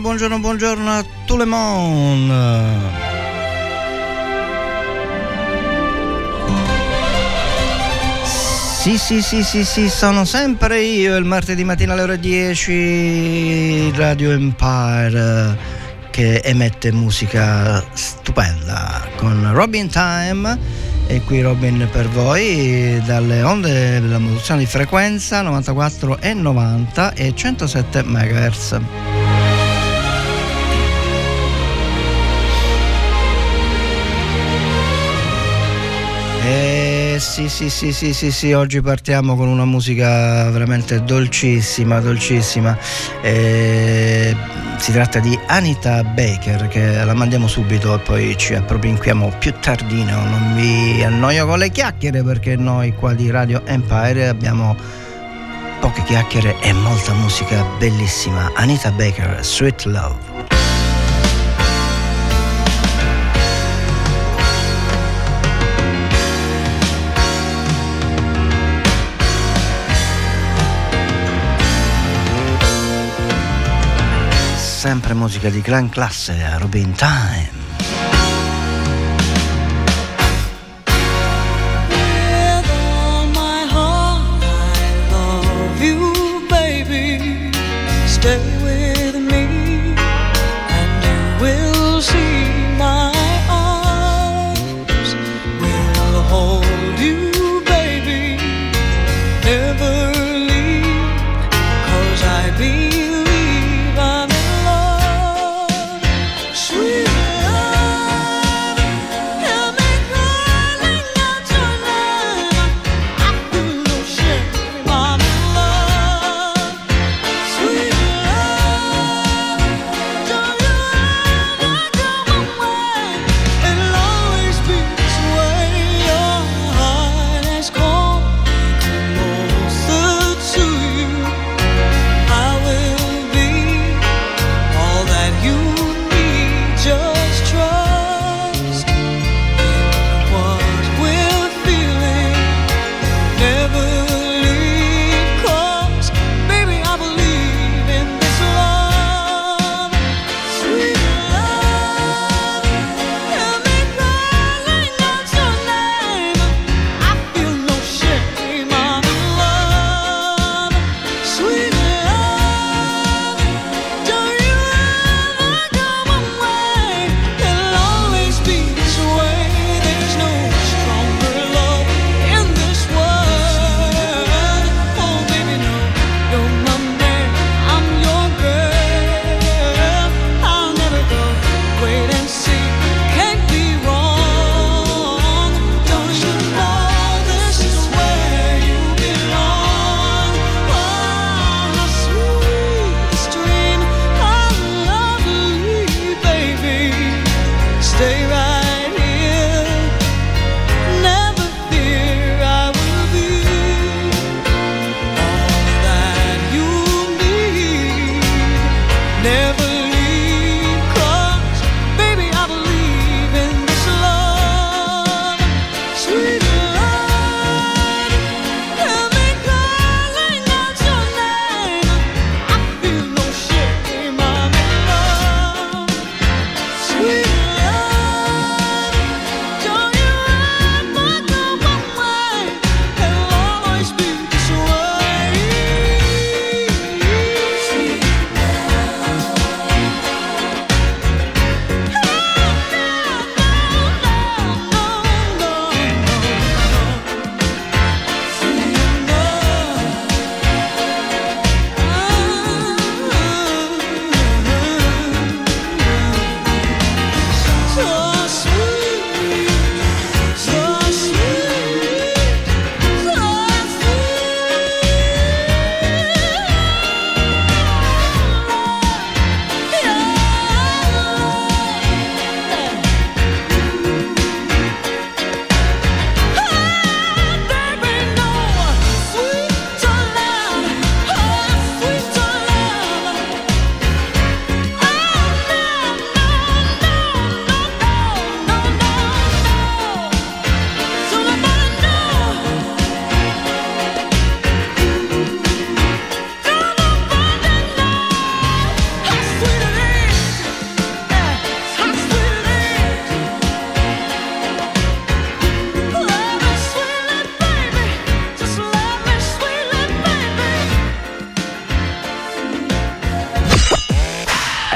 Buongiorno, buongiorno, a tout le monde. Sì, sì, sì, sì, sì, sono sempre io il martedì mattina alle ore 10 Radio Empire che emette musica stupenda con Robin Time e qui Robin per voi dalle onde della modulazione di frequenza 94 e 90 e 107 MHz. Sì, sì, sì, sì, sì, sì, oggi partiamo con una musica veramente dolcissima, dolcissima. Eh, si tratta di Anita Baker che la mandiamo subito e poi ci appropinquiamo più tardino. Non vi annoio con le chiacchiere perché noi qua di Radio Empire abbiamo poche chiacchiere e molta musica bellissima. Anita Baker, Sweet Love. Sempre musica di gran classe, Robin Time. stay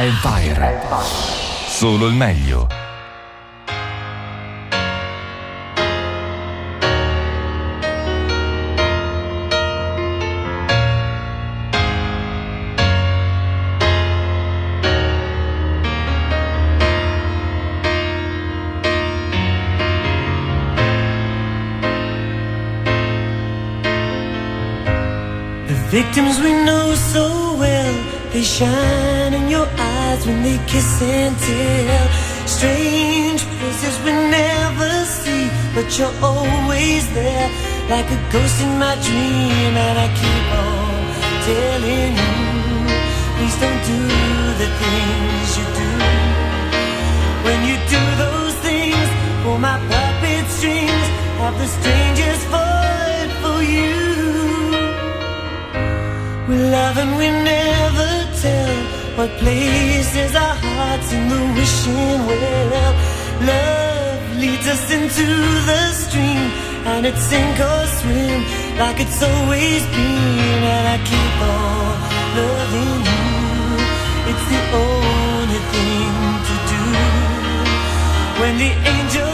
Empire. Solo il meglio. When they kiss and tell. Strange places we never see, but you're always there, like a ghost in my dream. And I keep on telling you, please don't do the things you do. When you do those things, pull my puppet strings, have the strangest void for you. We love and we never tell what places our hearts in the wishing well. Love leads us into the stream, and it sink or swim like it's always been. And I keep on loving you. It's the only thing to do. When the angel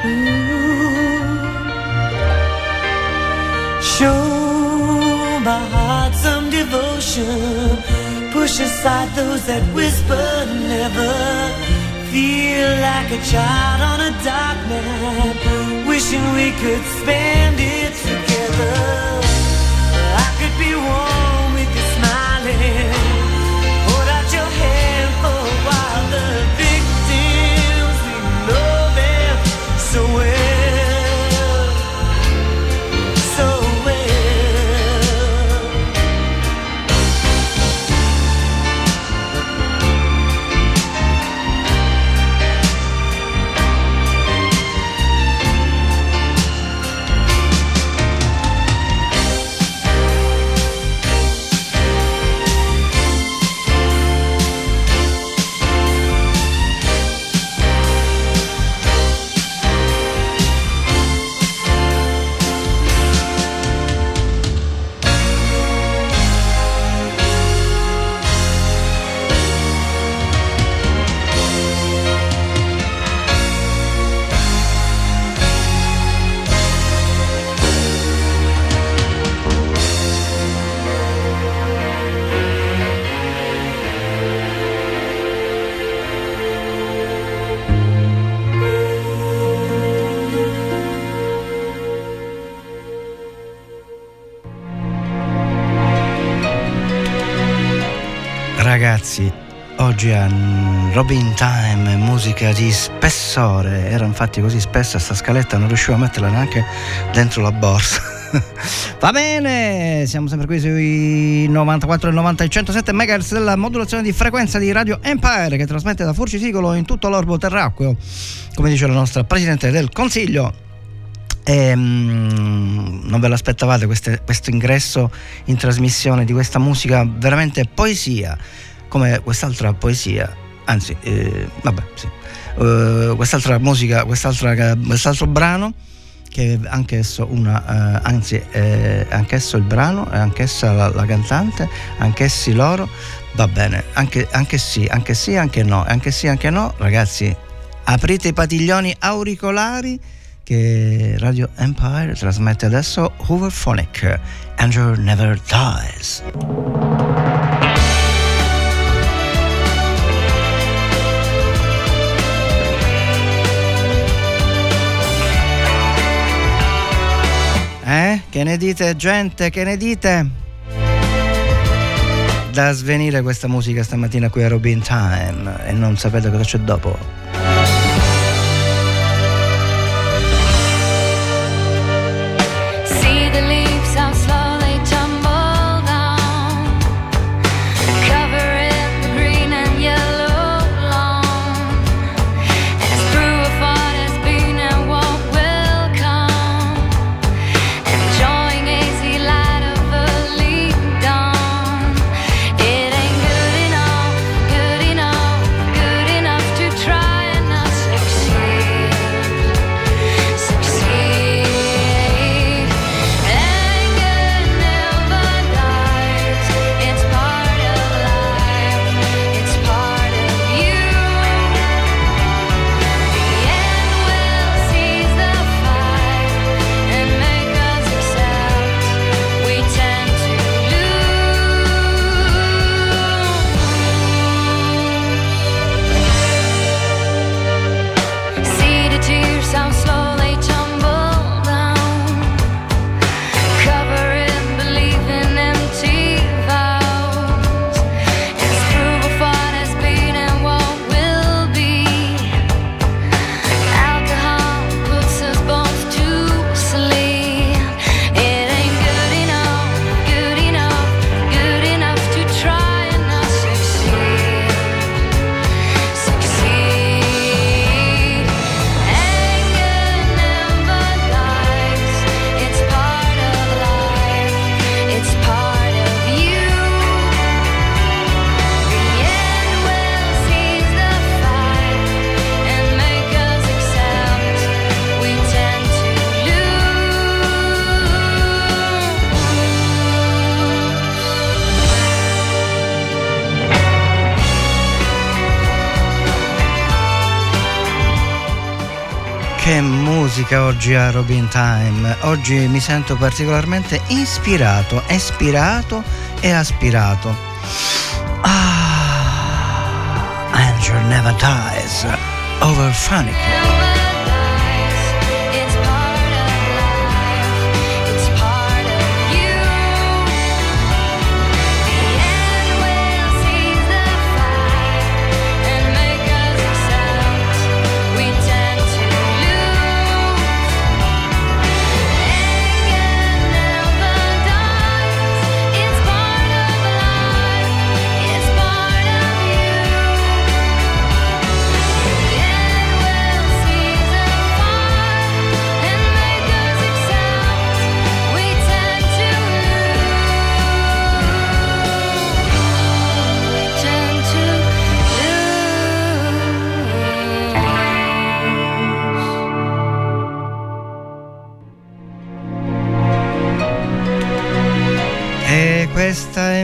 Show my heart some devotion. Push aside those that whisper never. Feel like a child on a dark night, wishing we could spend it together. I could be warm Robin Time, musica di spessore. Era infatti così spessa sta scaletta, non riuscivo a metterla neanche dentro la borsa. Va bene, siamo sempre qui sui 94 e 90 e 107 MHz della modulazione di frequenza di Radio Empire che trasmette da Furcisicolo in tutto l'orbo terracqueo, come dice la nostra Presidente del Consiglio. E, mm, non ve l'aspettavate queste, questo ingresso in trasmissione di questa musica veramente poesia come quest'altra poesia, anzi, eh, vabbè, sì, uh, quest'altra musica, quest'altra, quest'altro brano che è anch'esso una, uh, anzi, è anch'esso il brano, è anch'essa la, la cantante, anch'essi loro, va bene, anche, anche sì, anche sì, anche no, anche sì, anche no, ragazzi, aprite i padiglioni auricolari che Radio Empire trasmette adesso Hooverphonic, Angel Never Dies. Eh? Che ne dite gente? Che ne dite? Da svenire questa musica stamattina qui a Robin Time e non sapete cosa c'è dopo. Oggi a Robin Time. Oggi mi sento particolarmente ispirato, ispirato e aspirato. Ah, Angel Never Dies, Over Funny.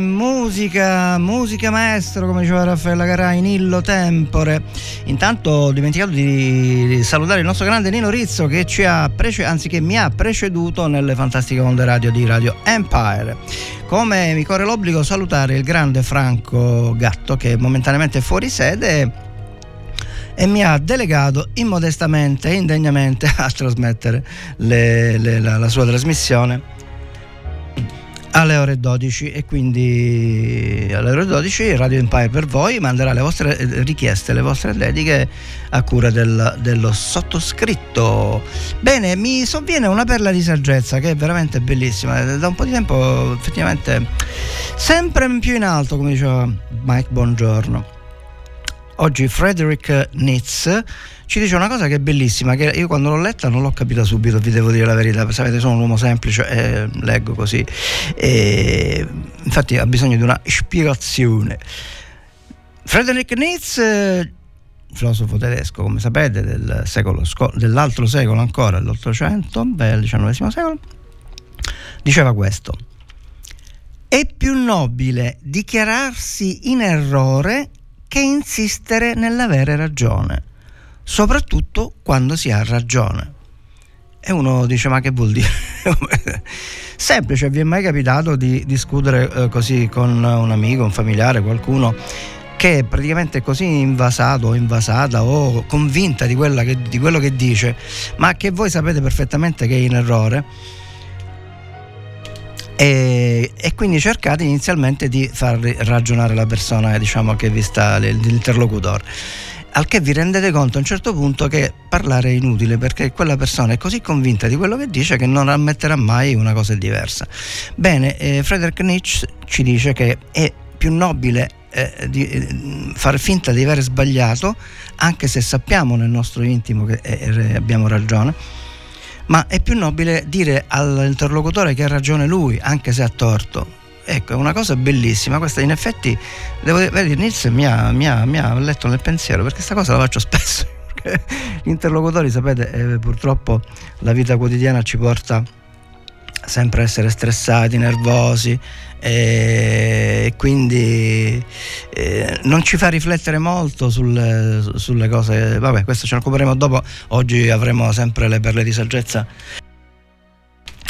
Musica, musica maestro, come diceva Raffaella Carai, Nillo Tempore. Intanto ho dimenticato di salutare il nostro grande Nino Rizzo che ci ha prece- anzi che mi ha preceduto nelle fantastiche onde radio di Radio Empire. Come mi corre l'obbligo salutare il grande Franco Gatto che momentaneamente è fuori sede e mi ha delegato immodestamente e indegnamente a trasmettere le, le, la, la sua trasmissione alle ore 12 e quindi alle ore 12 Radio Empire per voi manderà le vostre eh, richieste, le vostre dediche a cura del, dello sottoscritto. Bene, mi sovviene una perla di saggezza che è veramente bellissima, da un po' di tempo effettivamente sempre più in alto come diceva Mike Buongiorno. Oggi Frederick Nitz ci dice una cosa che è bellissima, che io quando l'ho letta non l'ho capita subito, vi devo dire la verità, sapete sono un uomo semplice e leggo così, e infatti ha bisogno di una ispirazione. Frederick Nietzsche filosofo tedesco, come sapete, del secolo, dell'altro secolo ancora, dell'Ottocento, del XIX secolo, diceva questo. È più nobile dichiararsi in errore che insistere nell'avere ragione soprattutto quando si ha ragione. E uno dice ma che vuol dire? Semplice, vi è mai capitato di discutere eh, così con un amico, un familiare, qualcuno che è praticamente così invasato o invasata o convinta di, che, di quello che dice, ma che voi sapete perfettamente che è in errore? E, e, quindi cercate inizialmente di far ragionare la persona diciamo, che vi sta l'interlocutore al che vi rendete conto a un certo punto che parlare è inutile perché quella persona è così convinta di quello che dice che non ammetterà mai una cosa diversa. Bene, eh, Friedrich Nietzsche ci dice che è più nobile eh, di, eh, fare finta di aver sbagliato, anche se sappiamo nel nostro intimo che eh, abbiamo ragione, ma è più nobile dire all'interlocutore che ha ragione lui, anche se ha torto Ecco, è una cosa bellissima. Questa in effetti, devo dire, Nils mi ha, mi, ha, mi ha letto nel pensiero perché questa cosa la faccio spesso. Gli interlocutori, sapete, eh, purtroppo la vita quotidiana ci porta sempre essere stressati, nervosi e quindi eh, non ci fa riflettere molto sulle, sulle cose. Vabbè, questo ce ne occuperemo dopo. Oggi avremo sempre le perle di saggezza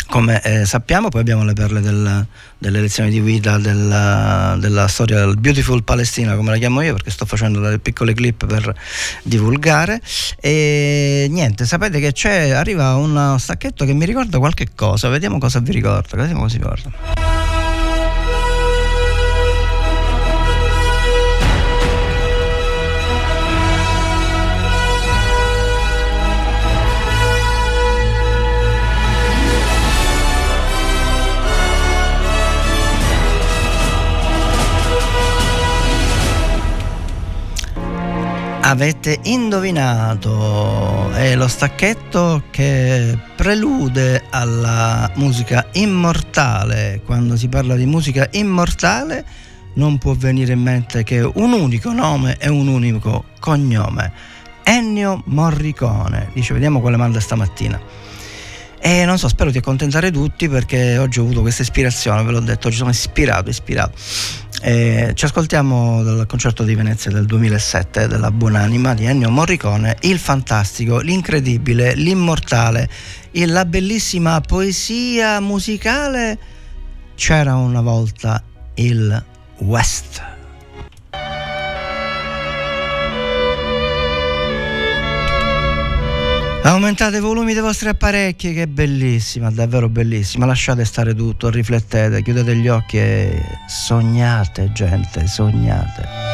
come eh, sappiamo, poi abbiamo le perle del, delle lezioni di guida della, della, storia del Beautiful Palestina, come la chiamo io, perché sto facendo delle piccole clip per divulgare. E niente, sapete che c'è, arriva uno stacchetto che mi ricorda qualche cosa, vediamo cosa vi ricorda, vediamo cosa vi ricorda. Avete indovinato, è lo stacchetto che prelude alla musica immortale. Quando si parla di musica immortale non può venire in mente che un unico nome e un unico cognome. Ennio Morricone. Dice, vediamo quale manda stamattina. E non so, spero di accontentare tutti perché oggi ho avuto questa ispirazione, ve l'ho detto, oggi sono ispirato, ispirato. E ci ascoltiamo dal concerto di Venezia del 2007 della Buonanima di Ennio Morricone, il fantastico, l'incredibile, l'immortale, la bellissima poesia musicale. C'era una volta il West. Aumentate i volumi dei vostri apparecchi, che è bellissima, davvero bellissima. Lasciate stare tutto, riflettete, chiudete gli occhi e sognate, gente, sognate.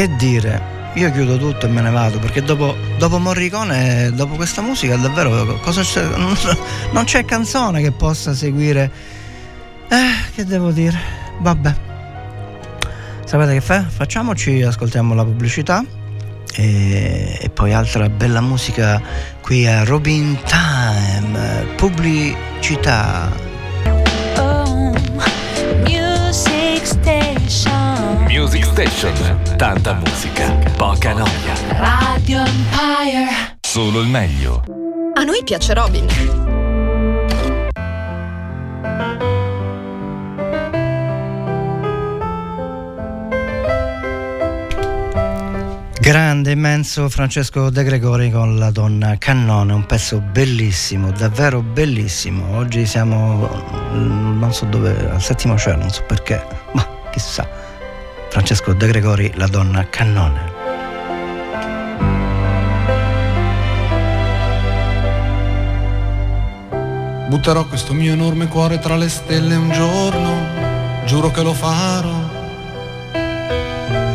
Che dire? Io chiudo tutto e me ne vado perché dopo, dopo Morricone, dopo questa musica, davvero c'è? Non c'è canzone che possa seguire. Eh, che devo dire? Vabbè. Sapete che fa? Facciamoci, ascoltiamo la pubblicità e, e poi altra bella musica qui a Robin Time, pubblicità. Music Station. Tanta musica, poca noia. Radio Empire. Solo il meglio. A noi piace Robin. Grande, immenso Francesco De Gregori con la donna Cannone, un pezzo bellissimo, davvero bellissimo. Oggi siamo, mm, non so dove, al settimo cielo, non so perché, ma chissà. Francesco De Gregori, la donna Cannone. Butterò questo mio enorme cuore tra le stelle un giorno, giuro che lo farò.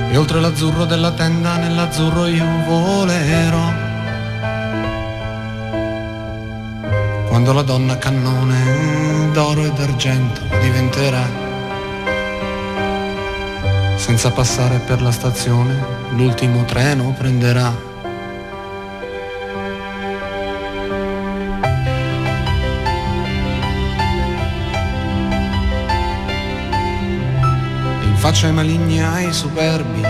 E oltre l'azzurro della tenda, nell'azzurro io volerò. Quando la donna cannone d'oro e d'argento diventerà. Senza passare per la stazione, l'ultimo treno prenderà. In faccia ai maligni ai superbi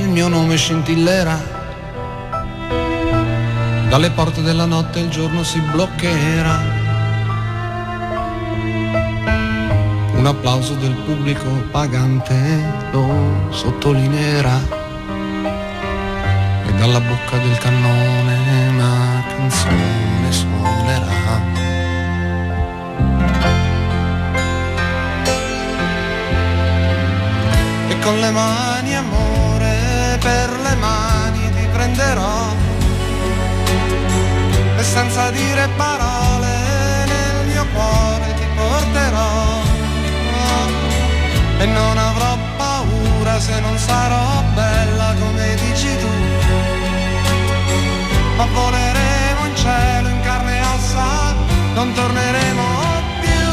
il mio nome scintillerà. Dalle porte della notte il giorno si bloccherà. Un applauso del pubblico pagante lo sottolineerà. E dalla bocca del cannone una canzone suonerà. e con le mani amore per le mani ti prenderò e senza dire parole e non avrò paura se non sarò bella come dici tu. Ma voleremo in cielo in carne e ossa non torneremo più.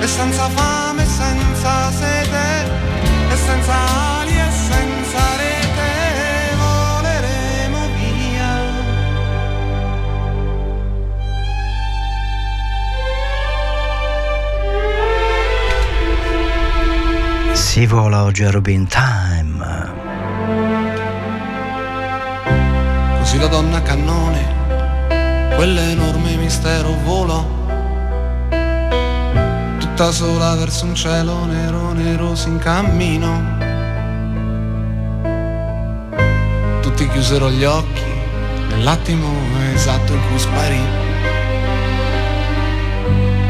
E senza fame, senza sete, e senza ali Si vola oggi a Robin Time. Così la donna cannone, quell'enorme mistero volò, tutta sola verso un cielo nero nero si incammino. Tutti chiusero gli occhi nell'attimo esatto in cui sparì.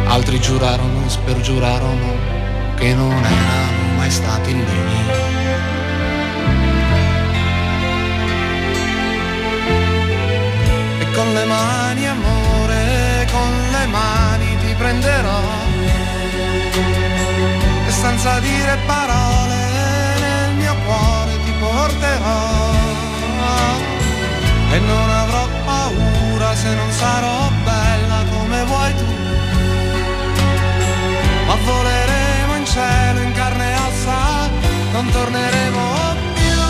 Altri giurarono, spergiurarono che non erano mai stati lì. e con le mani amore, con le mani ti prenderò. E senza dire parole nel mio cuore ti porterò. E non avrò paura se non sarò bella come vuoi tu. Ma voleremo in cielo in carne e ossa non torneremo più.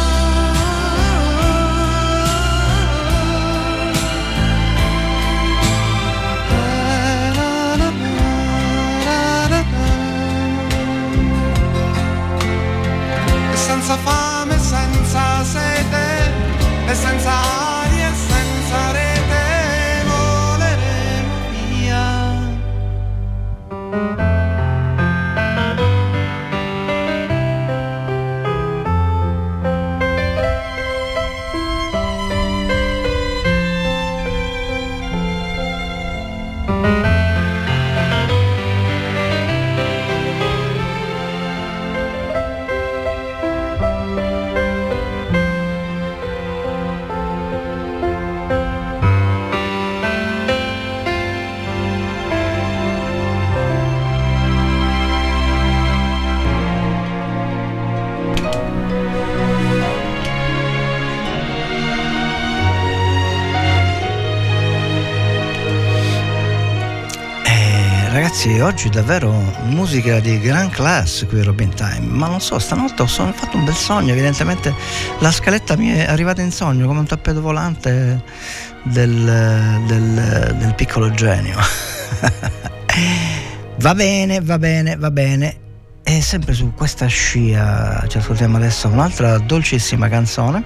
E senza fame, senza sete, e senza Ragazzi, oggi davvero musica di gran class qui Robin Time, ma non so, stanotte ho fatto un bel sogno, evidentemente la scaletta mi è arrivata in sogno come un tappeto volante del, del, del piccolo genio. va bene, va bene, va bene. E sempre su questa scia ci ascoltiamo adesso un'altra dolcissima canzone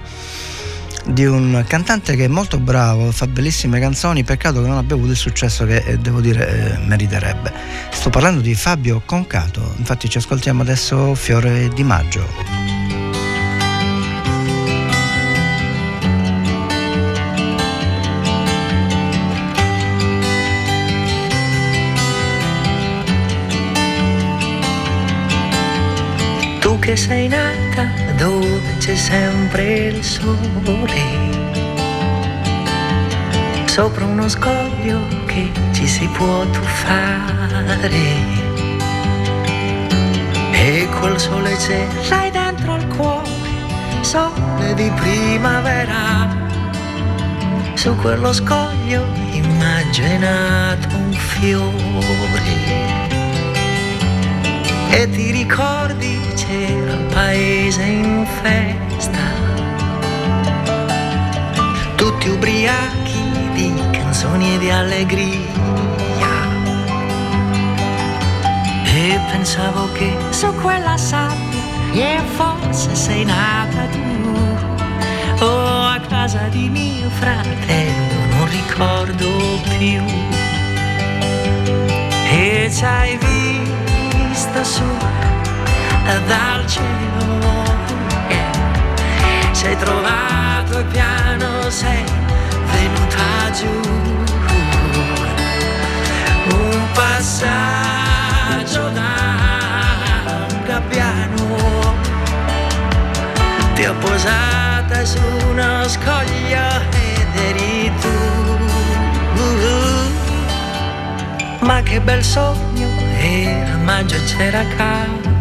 di un cantante che è molto bravo, fa bellissime canzoni, peccato che non abbia avuto il successo che eh, devo dire eh, meriterebbe. Sto parlando di Fabio Concato, infatti ci ascoltiamo adesso Fiore di Maggio. Tu che sei nata c'è sempre il sole, sopra uno scoglio che ci si può tuffare. E quel sole c'è, l'hai dentro al cuore, sole di primavera. Su quello scoglio immaginato un fiore e ti ricordi il paese in festa, tutti ubriachi di canzoni e di allegria. E pensavo che su quella sabbia, e forse sei nata tu, o a casa di mio fratello, non ricordo più. E ci hai visto su dal cielo sei trovato e piano sei venuta giù. Un passaggio da un gabbiano. Ti ho posata su uno scoglio ed eri tu. Ma che bel sogno era maggio c'era caldo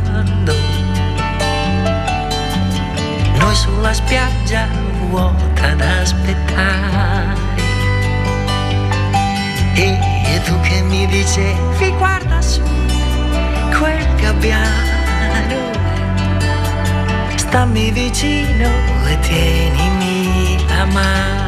noi sulla spiaggia vuota ad aspettare. E, e tu che mi dicevi guarda su quel gabbiano, stammi vicino e tienimi la mano.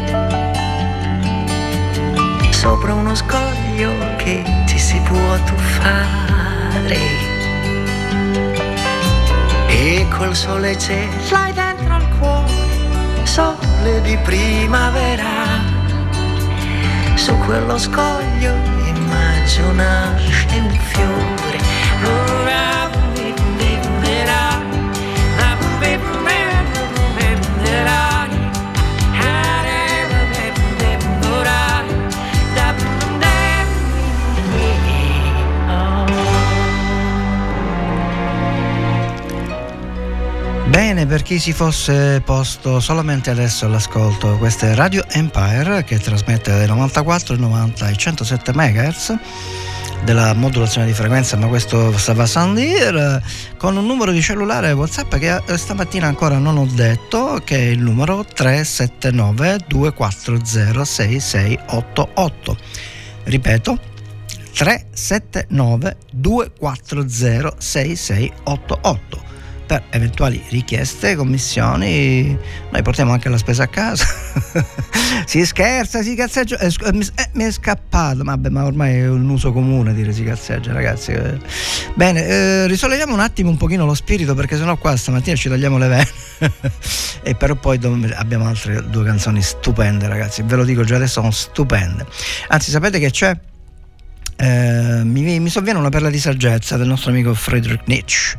Sopra uno scoglio che ci si può tuffare. E col sole c'è, l'hai dentro al cuore, sole di primavera su quello scoglio immagino nasce un fiore. Ora Bene, per chi si fosse posto solamente adesso all'ascolto, questa è Radio Empire che trasmette dai 94, 90 e 107 MHz della modulazione di frequenza, ma questo stava Sandir con un numero di cellulare WhatsApp che eh, stamattina ancora non ho detto, che è il numero 379 240 6688. Ripeto, 379 240 6688 per eventuali richieste, commissioni, noi portiamo anche la spesa a casa. si scherza, si cazzeggia, eh, eh, mi, eh, mi, è scappato, Vabbè, ma ormai è un uso comune dire si cazzeggia ragazzi. Bene, eh, risolleviamo un attimo un pochino lo spirito perché sennò qua stamattina ci tagliamo le vene. e però poi abbiamo altre due canzoni stupende ragazzi, ve lo dico già adesso, sono stupende. Anzi sapete che c'è? Eh, mi, mi sovviene una perla di saggezza del nostro amico Friedrich Nietzsche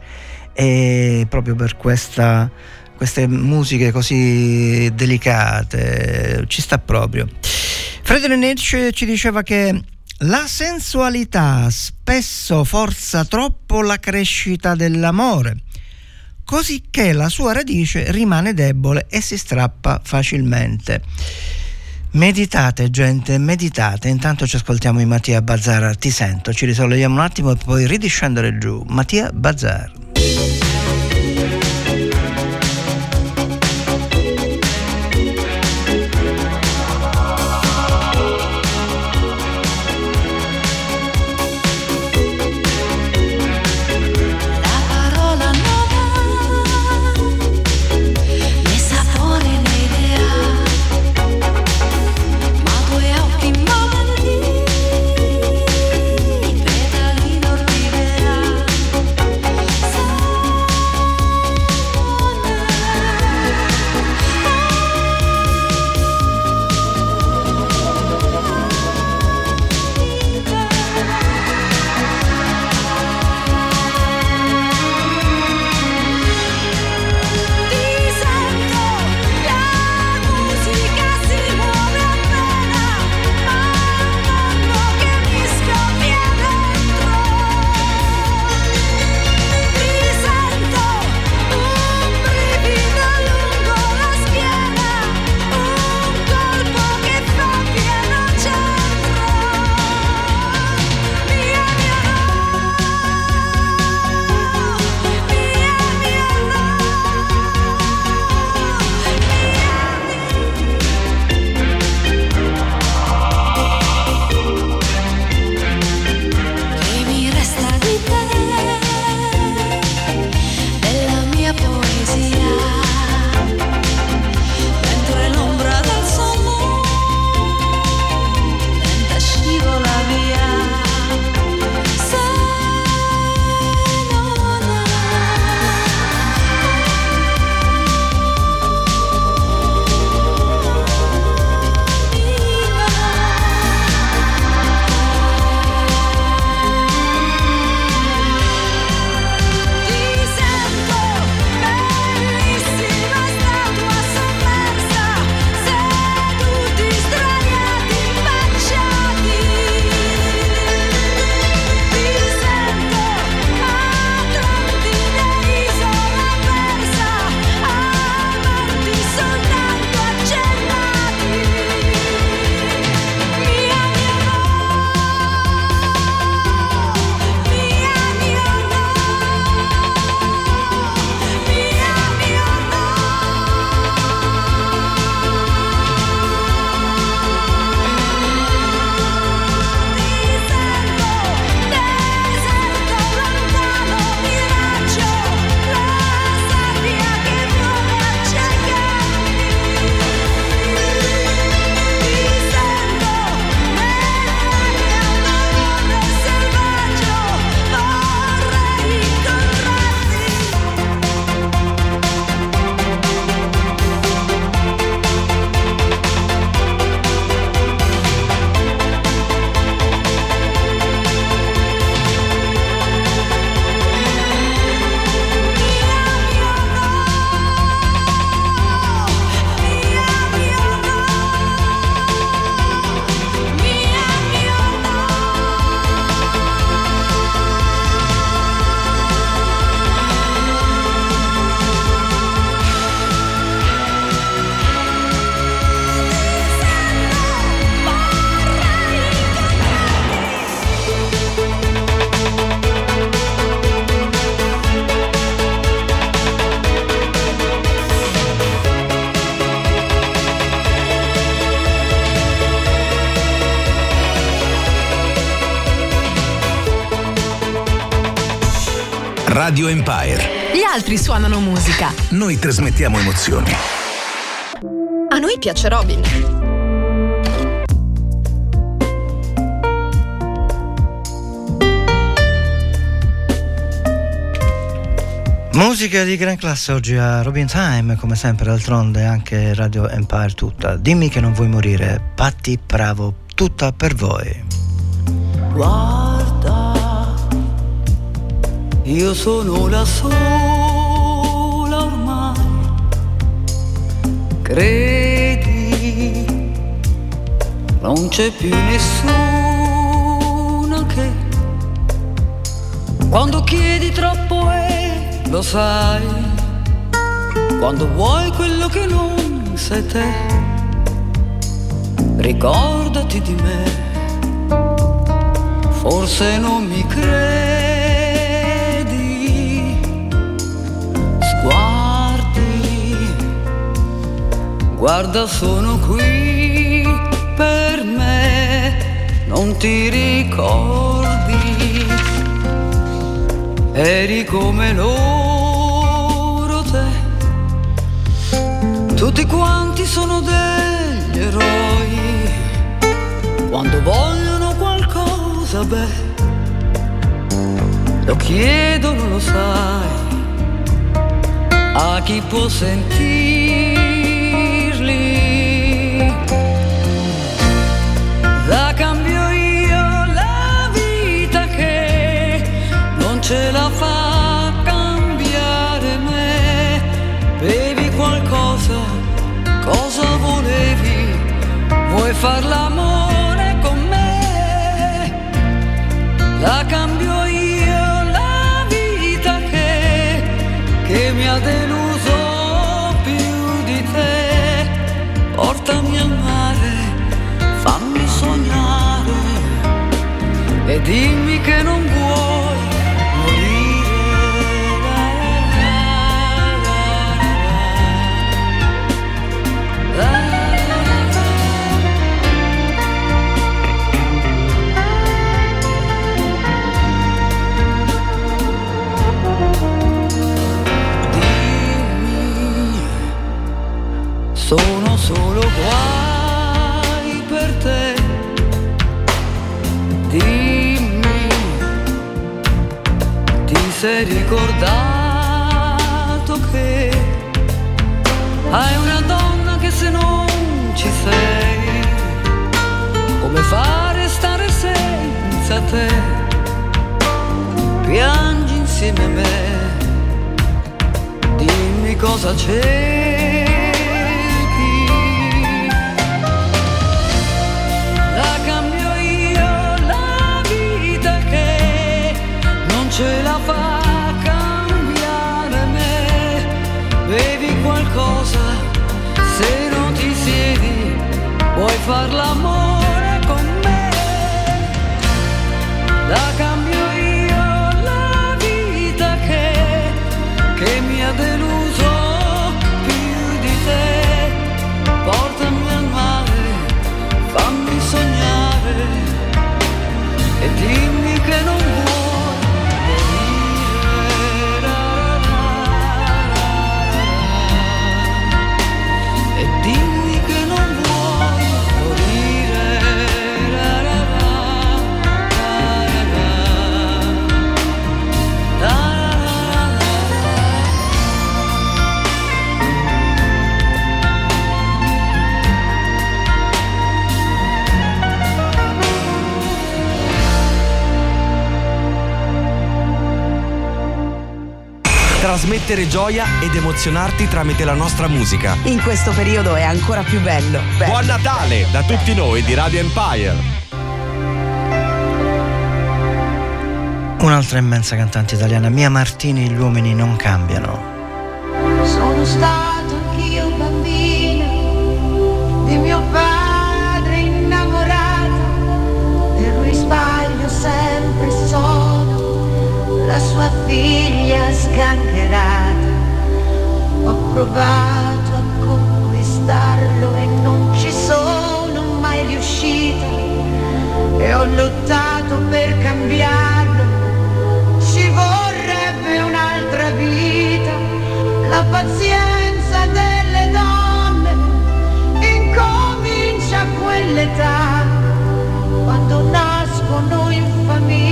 e proprio per questa, queste musiche così delicate ci sta proprio. Friedrich Nietzsche ci diceva che la sensualità spesso forza troppo la crescita dell'amore, così che la sua radice rimane debole e si strappa facilmente. Meditate gente, meditate, intanto ci ascoltiamo i Mattia Bazzar, ti sento, ci risolleviamo un attimo e poi ridiscendere giù. Mattia Bazzar. Thank you. Radio Empire Gli altri suonano musica. Noi trasmettiamo emozioni. A noi piace Robin. Musica di gran classe oggi a Robin Time, come sempre d'altronde anche Radio Empire tutta. Dimmi che non vuoi morire, Patti Bravo, tutta per voi. Guarda, io sono la sola ormai. Credi, non c'è più nessuno che quando chiedi troppo è lo sai, quando vuoi quello che non sei te, ricordati di me, forse non mi credi, guarda sono qui per me, non ti ricordi eri come loro te. Tutti quanti sono degli eroi, quando vogliono qualcosa, beh, lo chiedono, lo sai, a chi può sentirli. Non ce la fa Trasmettere gioia ed emozionarti tramite la nostra musica. In questo periodo è ancora più bello. bello. Buon Natale da tutti noi di Radio Empire. Un'altra immensa cantante italiana, Mia Martini, gli uomini non cambiano. Sono stato anch'io bambina di mio padre innamorato e lui sbaglio sempre sono la sua figlia sgangherata. Ho provato a conquistarlo e non ci sono mai riuscita e ho lottato per cambiarlo. Ci vorrebbe un'altra vita, la pazienza delle donne incomincia a quell'età quando nascono in famiglia.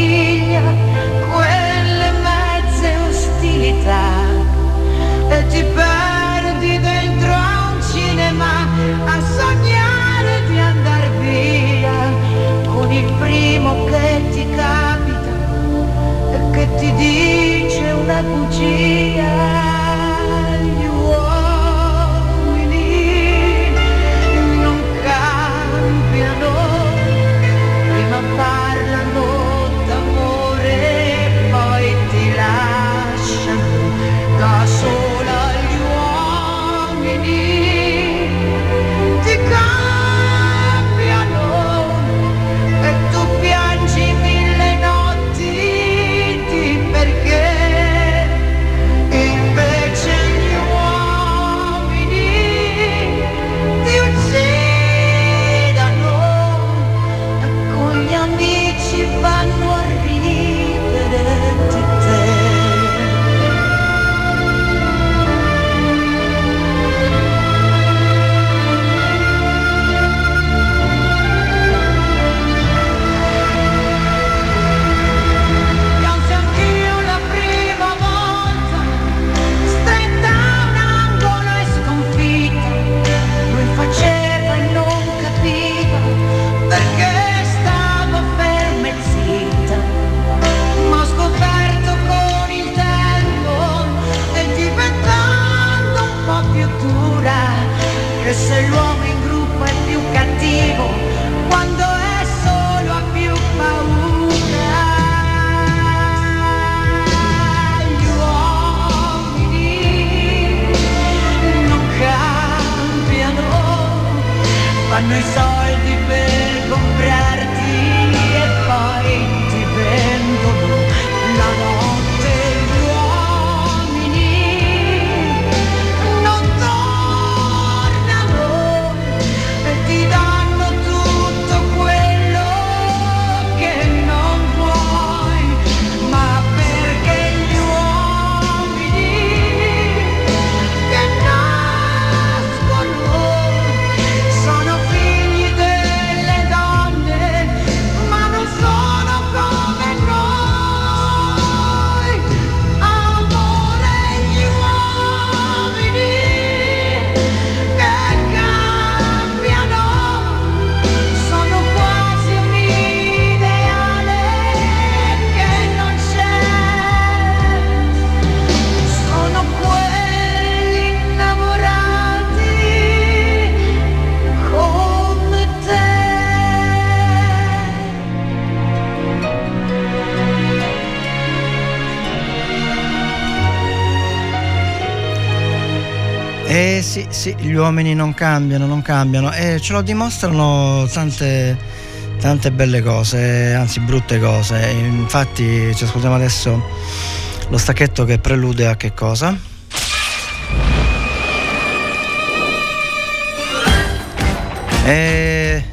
ti dice una bugia. Fanno i sì, sì, gli uomini non cambiano, non cambiano e ce lo dimostrano tante, tante belle cose, anzi brutte cose. Infatti ci ascoltiamo adesso lo stacchetto che prelude a che cosa? E...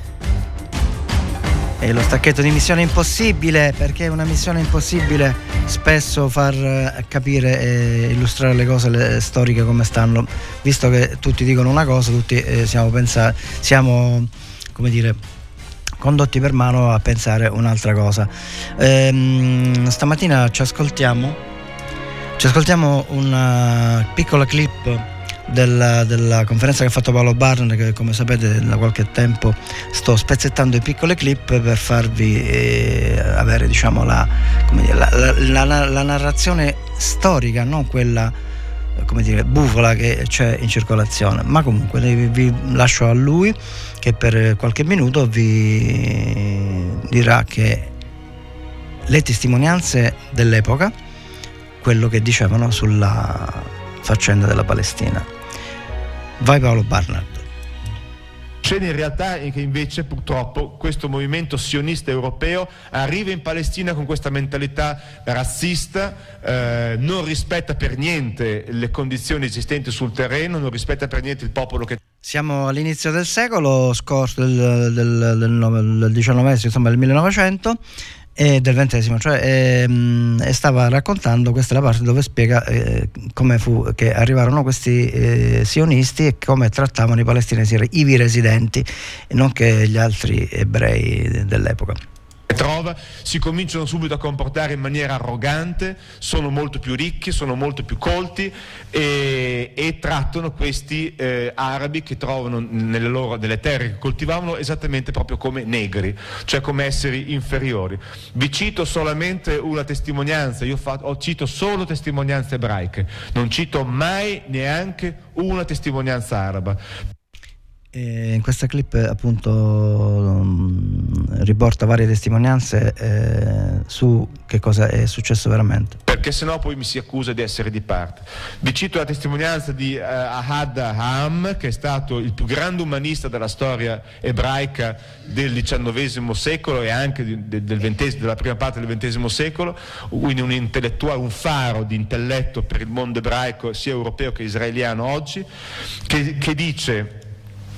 e lo stacchetto di Missione Impossibile, perché è una missione impossibile spesso far eh, capire e illustrare le cose le storiche come stanno, visto che tutti dicono una cosa, tutti eh, siamo, pensa- siamo come dire, condotti per mano a pensare un'altra cosa. Ehm, stamattina ci ascoltiamo, ci ascoltiamo una piccola clip della, della conferenza che ha fatto Paolo Barn, che come sapete da qualche tempo sto spezzettando i piccole clip per farvi eh, avere diciamo, la, dire, la- la- la narrazione storica, non quella come dire, bufola che c'è in circolazione. Ma comunque vi, vi lascio a lui che per qualche minuto vi dirà che le testimonianze dell'epoca, quello che dicevano sulla faccenda della Palestina. Vai Paolo Barnard. Succede in realtà che invece purtroppo questo movimento sionista europeo arriva in Palestina con questa mentalità razzista, eh, non rispetta per niente le condizioni esistenti sul terreno, non rispetta per niente il popolo che Siamo all'inizio del secolo scorso, del, del, del, del XIX, insomma del 1900 e del XX, cioè ehm, e stava raccontando, questa è la parte dove spiega eh, come fu che arrivarono questi eh, sionisti e come trattavano i palestinesi ivi residenti, nonché gli altri ebrei dell'epoca. Trova, si cominciano subito a comportare in maniera arrogante, sono molto più ricchi, sono molto più colti e, e trattano questi eh, arabi che trovano nelle loro nelle terre che coltivavano esattamente proprio come negri, cioè come esseri inferiori. Vi cito solamente una testimonianza, io fa, ho, cito solo testimonianze ebraiche, non cito mai neanche una testimonianza araba. In questa clip appunto um, riporta varie testimonianze eh, su che cosa è successo veramente. Perché sennò poi mi si accusa di essere di parte. Vi cito la testimonianza di uh, Ahad Ham, che è stato il più grande umanista della storia ebraica del XIX secolo e anche di, de, del 20, della prima parte del XX secolo, quindi un intellettuale, un faro di intelletto per il mondo ebraico sia europeo che israeliano oggi, che, che dice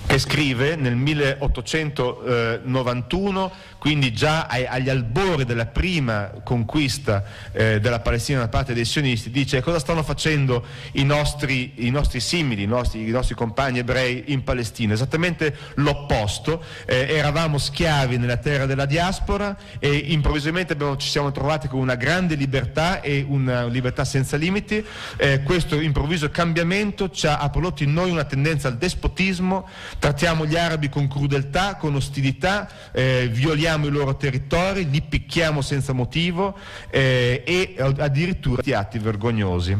che scrive nel 1891, quindi già agli albori della prima conquista eh, della Palestina da parte dei sionisti, dice cosa stanno facendo i nostri, i nostri simili, i nostri, i nostri, compagni ebrei in Palestina. Esattamente l'opposto, eh, eravamo schiavi nella terra della diaspora e improvvisamente abbiamo, ci siamo trovati con una grande libertà e una libertà senza limiti. Eh, questo improvviso cambiamento ha, ha prodotto in noi una tendenza al despotismo, trattiamo gli arabi con crudeltà, con ostilità, eh, violiamo i loro territori, li picchiamo senza motivo eh, e addirittura di atti vergognosi.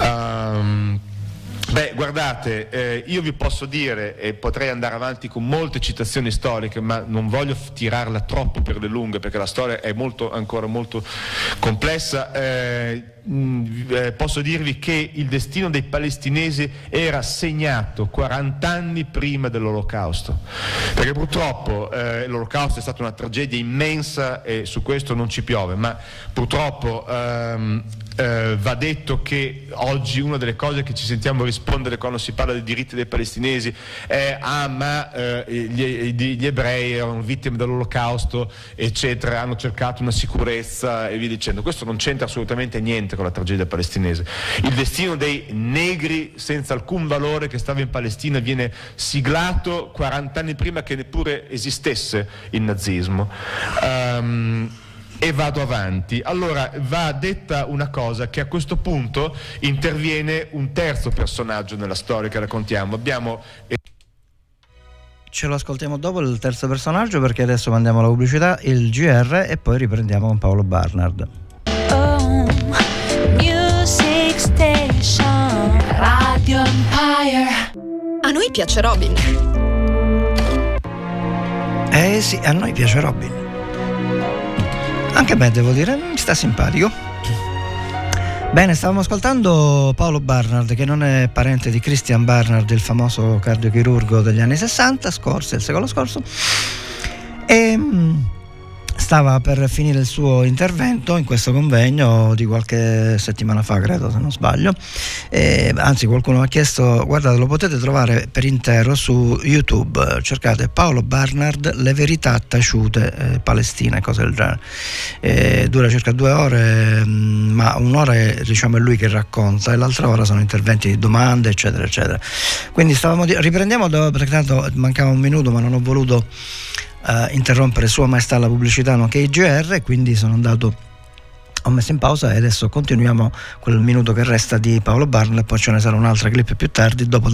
Um, Beh, guardate, eh, io vi posso dire, e potrei andare avanti con molte citazioni storiche, ma non voglio tirarla troppo per le lunghe, perché la storia è molto, ancora molto complessa. Eh, mh, eh, posso dirvi che il destino dei palestinesi era segnato 40 anni prima dell'olocausto, perché purtroppo eh, l'olocausto è stata una tragedia immensa e su questo non ci piove, ma purtroppo ehm, eh, va detto che oggi una delle cose che ci sentiamo rispondere quando si parla dei diritti dei palestinesi è ah ma eh, gli, gli, ebrei erano vittime dell'olocausto eccetera, hanno cercato una sicurezza e via dicendo. Questo non c'entra assolutamente niente con la tragedia palestinese. Il destino dei negri senza alcun valore che stava in Palestina viene siglato 40 anni prima che neppure esistesse il nazismo. Um, e vado avanti. Allora va detta una cosa che a questo punto interviene un terzo personaggio nella storia che raccontiamo. Abbiamo Ce lo ascoltiamo dopo il terzo personaggio perché adesso mandiamo la pubblicità, il GR e poi riprendiamo con Paolo Barnard. A noi piace Robin. Eh sì, a noi piace Robin. Anche a me devo dire, mi sta simpatico. Bene, stavamo ascoltando Paolo Barnard, che non è parente di Christian Barnard, il famoso cardiochirurgo degli anni 60, scorso, il secolo scorso. E stava per finire il suo intervento in questo convegno di qualche settimana fa, credo, se non sbaglio. E, anzi, qualcuno mi ha chiesto: guardate, lo potete trovare per intero su YouTube. Cercate Paolo Barnard, Le verità taciute eh, Palestina, cose del genere. E, dura circa due ore, mm, ma un'ora è, diciamo, è lui che racconta, e l'altra ora sono interventi di domande, eccetera, eccetera. Quindi stavamo di- riprendiamo perché tanto mancava un minuto, ma non ho voluto uh, interrompere Sua Maestà la pubblicità nonché IGR quindi sono andato ho messo in pausa e adesso continuiamo quel minuto che resta di Paolo Barnett e poi ce ne sarà un'altra clip più tardi dopo,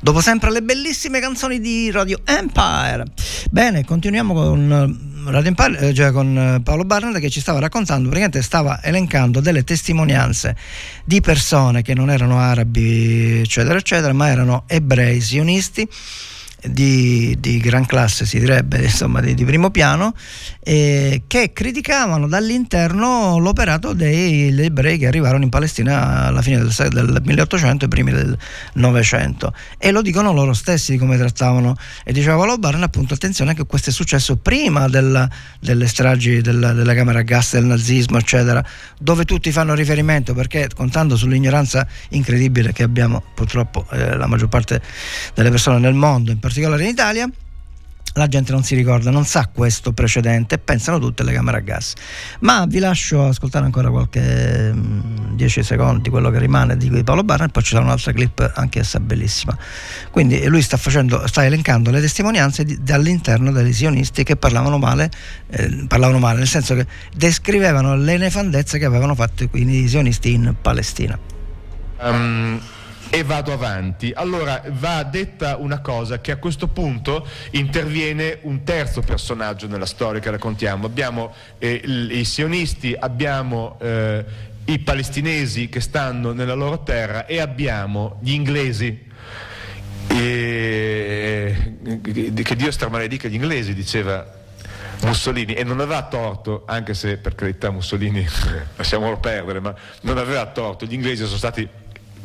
dopo, sempre le bellissime canzoni di Radio Empire. Bene continuiamo con Radio Empire cioè con Paolo Barnett che ci stava raccontando praticamente stava elencando delle testimonianze di persone che non erano arabi eccetera eccetera ma erano ebrei sionisti di, di, gran classe, si direbbe, insomma, di, di primo piano, eh, che criticavano dall'interno l'operato degli ebrei che arrivarono in Palestina alla fine del, del 1800 e primi del 900. E lo dicono loro stessi di come trattavano. E diceva Paolo Barn, appunto, attenzione che questo è successo prima della, delle stragi della, della Camera a gas, del nazismo, eccetera, dove tutti fanno riferimento, perché contando sull'ignoranza incredibile che abbiamo purtroppo eh, la maggior parte delle persone nel mondo, in particolare in Italia, la gente non si ricorda, non sa questo precedente e pensano tutte alle camere a gas. Ma vi lascio ascoltare ancora qualche 10 secondi quello che rimane di Paolo Barnett, poi ci sarà un'altra clip anch'essa bellissima. Quindi lui sta, facendo, sta elencando le testimonianze di, dall'interno dei sionisti che parlavano male, eh, parlavano male, nel senso che descrivevano le nefandezze che avevano fatto i sionisti in Palestina. Um, e vado avanti. Allora va detta una cosa che a questo punto interviene un terzo personaggio nella storia che raccontiamo. Abbiamo eh, i sionisti, abbiamo eh, i palestinesi che stanno nella loro terra e abbiamo gli inglesi. E, che Dio stramaledica gli inglesi, diceva Mussolini e non aveva torto, anche se per carità Mussolini lasciamolo perdere, ma non aveva torto, gli inglesi sono stati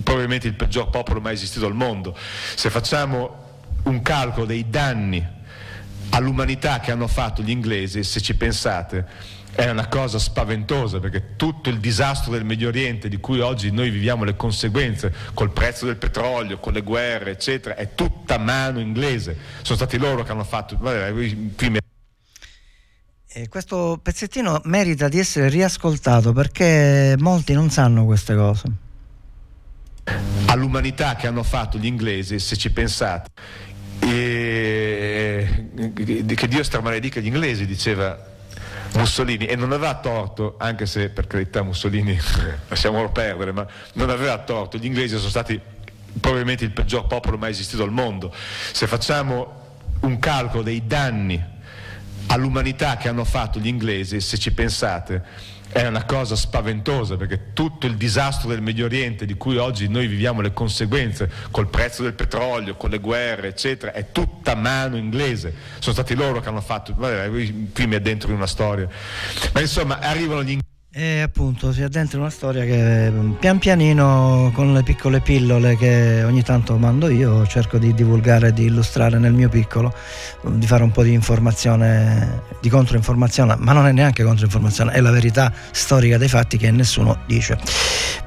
probabilmente il peggior popolo mai esistito al mondo. Se facciamo un calcolo dei danni all'umanità che hanno fatto gli inglesi, se ci pensate, è una cosa spaventosa perché tutto il disastro del Medio Oriente di cui oggi noi viviamo le conseguenze col prezzo del petrolio, con le guerre, eccetera, è tutta mano inglese. Sono stati loro che hanno fatto. Vabbè, qui mi e questo pezzettino merita di essere riascoltato perché molti non sanno queste cose all'umanità che hanno fatto gli inglesi, se ci pensate. E, che Dio stramaledica gli inglesi, diceva Mussolini, e non aveva torto, anche se per carità Mussolini lasciamolo perdere, ma non aveva torto, gli inglesi sono stati probabilmente il peggior popolo mai esistito al mondo. Se facciamo un calcolo dei danni all'umanità che hanno fatto gli inglesi, se ci pensate, è una cosa spaventosa perché tutto il disastro del Medio Oriente di cui oggi noi viviamo le conseguenze col prezzo del petrolio, con le guerre, eccetera, è tutta mano inglese. Sono stati loro che hanno fatto, qui mi addentro in una storia. Ma insomma, arrivano gli inglesi e appunto si addentra una storia che mm, pian pianino con le piccole pillole che ogni tanto mando io cerco di divulgare, di illustrare nel mio piccolo, mm, di fare un po' di informazione, di controinformazione, ma non è neanche controinformazione, è la verità storica dei fatti che nessuno dice.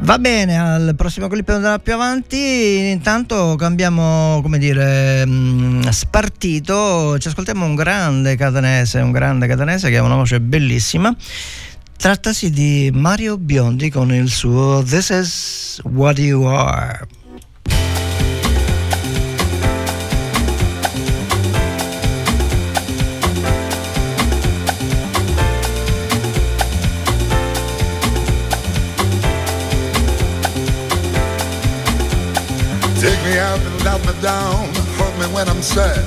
Va bene, al prossimo clip andrà più avanti, intanto cambiamo, come dire, mm, spartito, ci ascoltiamo un grande catanese, un grande catanese che ha una voce bellissima. Trattasi di Mario Biondi con il suo This is What You Are. Take me up and let me down, hold me when I'm sad.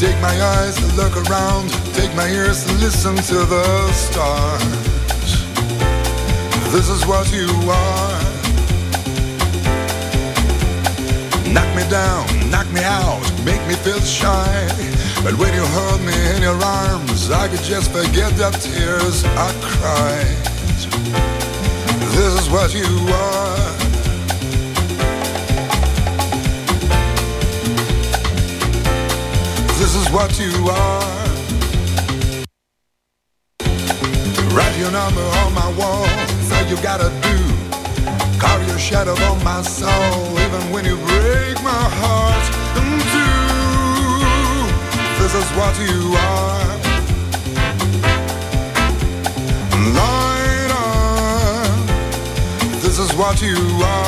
Take my eyes to look around, take my ears to listen to the stars. This is what you are. Knock me down, knock me out, make me feel shy. But when you hold me in your arms, I could just forget the tears I cried. This is what you are. This is what you are. Write your number on my wall you gotta do. Carve your shadow on my soul, even when you break my heart in two. This is what you are. Light uh, on. This is what you are.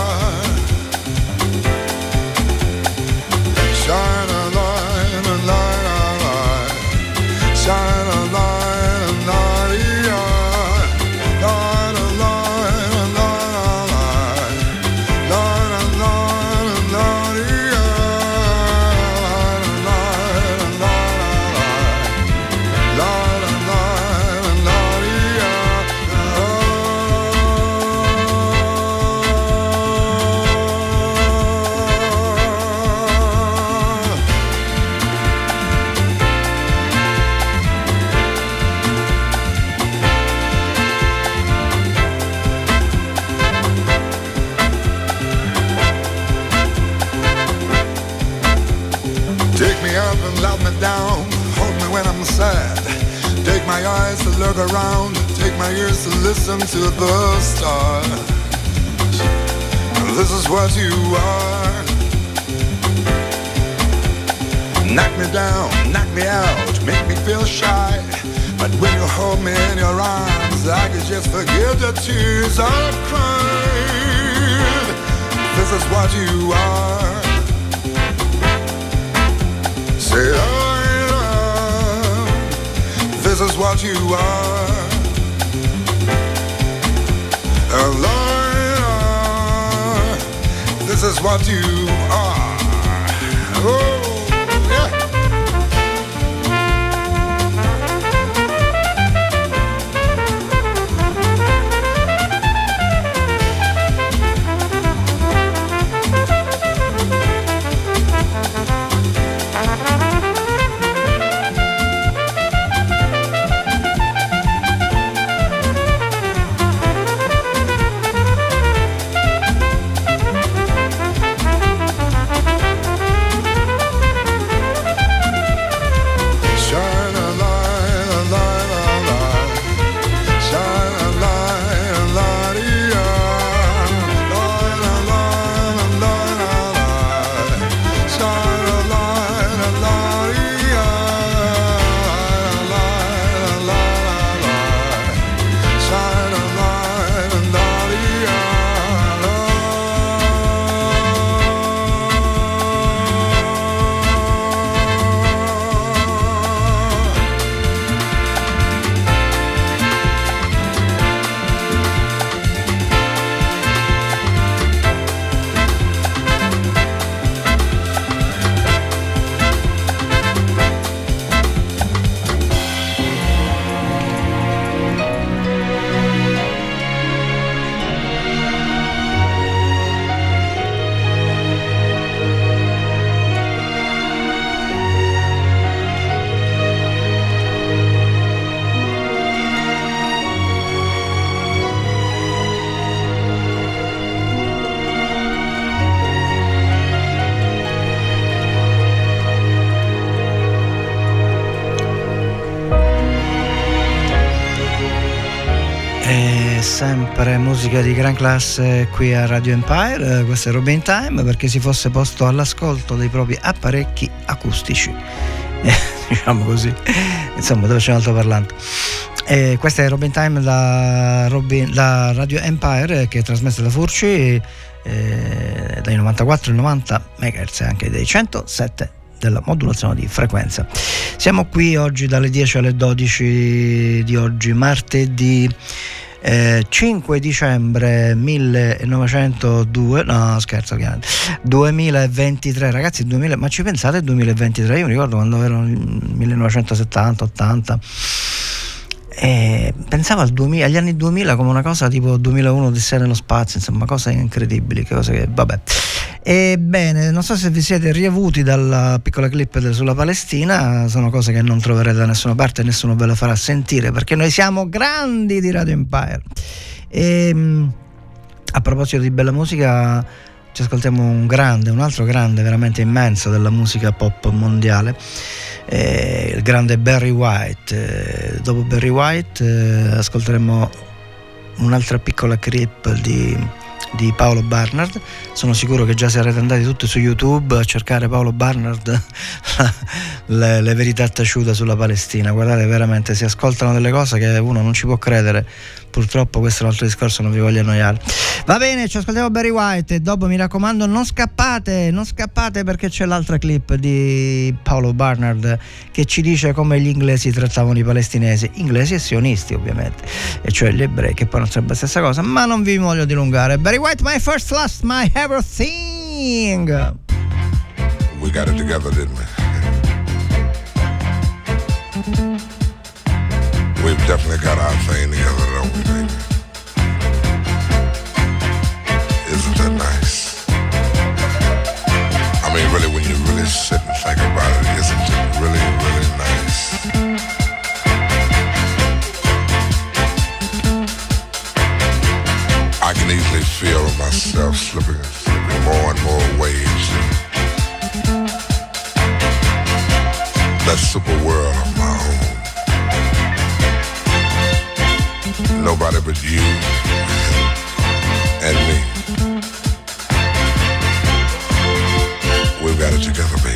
Listen to the stars. This is what you are. Knock me down, knock me out, make me feel shy. But when you hold me in your arms, I can just forget the tears I cried. This is what you are. Say, oh, I love. This is what you are. Lord, this is what you are. Oh, sempre musica di gran classe qui a Radio Empire, eh, questo è Robin Time perché si fosse posto all'ascolto dei propri apparecchi acustici, Eh, diciamo così, insomma dove c'è un altoparlante. E questa è Robin Time da, Robin- da Radio Empire eh, che è trasmessa da Furci eh, dai 94 ai 90 MHz e anche dai 107 della modulazione di frequenza. Siamo qui oggi dalle 10 alle 12 di oggi, martedì eh, 5 dicembre 1902, no scherzo ovviamente, 2023 ragazzi, 2000, ma ci pensate 2023? Io mi ricordo quando ero nel 1970-80 e pensavo al 2000 agli anni 2000 come una cosa tipo 2001 Odissea nello spazio, insomma cose incredibili, cose che vabbè. Ebbene, non so se vi siete riavuti dalla piccola clip sulla Palestina, sono cose che non troverete da nessuna parte e nessuno ve le farà sentire perché noi siamo grandi di Radio Empire. E, mh, a proposito di bella musica, ci ascoltiamo un grande, un altro grande veramente immenso della musica pop mondiale, eh, il grande Barry White. Eh, dopo Barry White eh, ascolteremo un'altra piccola clip di, di Paolo Barnard. Sono sicuro che già sarete andati tutti su YouTube a cercare Paolo Barnard le, le verità taciute sulla Palestina. Guardate, veramente si ascoltano delle cose che uno non ci può credere. Purtroppo questo è un altro discorso, non vi voglio annoiare. Va bene, ci ascoltiamo Barry White e dopo mi raccomando non scappate, non scappate perché c'è l'altra clip di Paolo Barnard che ci dice come gli inglesi trattavano i palestinesi, inglesi e sionisti ovviamente, e cioè gli ebrei che poi non sarebbe la stessa cosa, ma non vi voglio dilungare. Barry White, my first last, my everything. We got it together, didn't we? We've definitely got our thing together, don't we, baby? Isn't that nice? I mean, really, when you really sit and think about it, isn't it really, really nice? I can easily feel myself slipping, slipping more and more waves that super world Nobody but you and me. We've got it together, baby.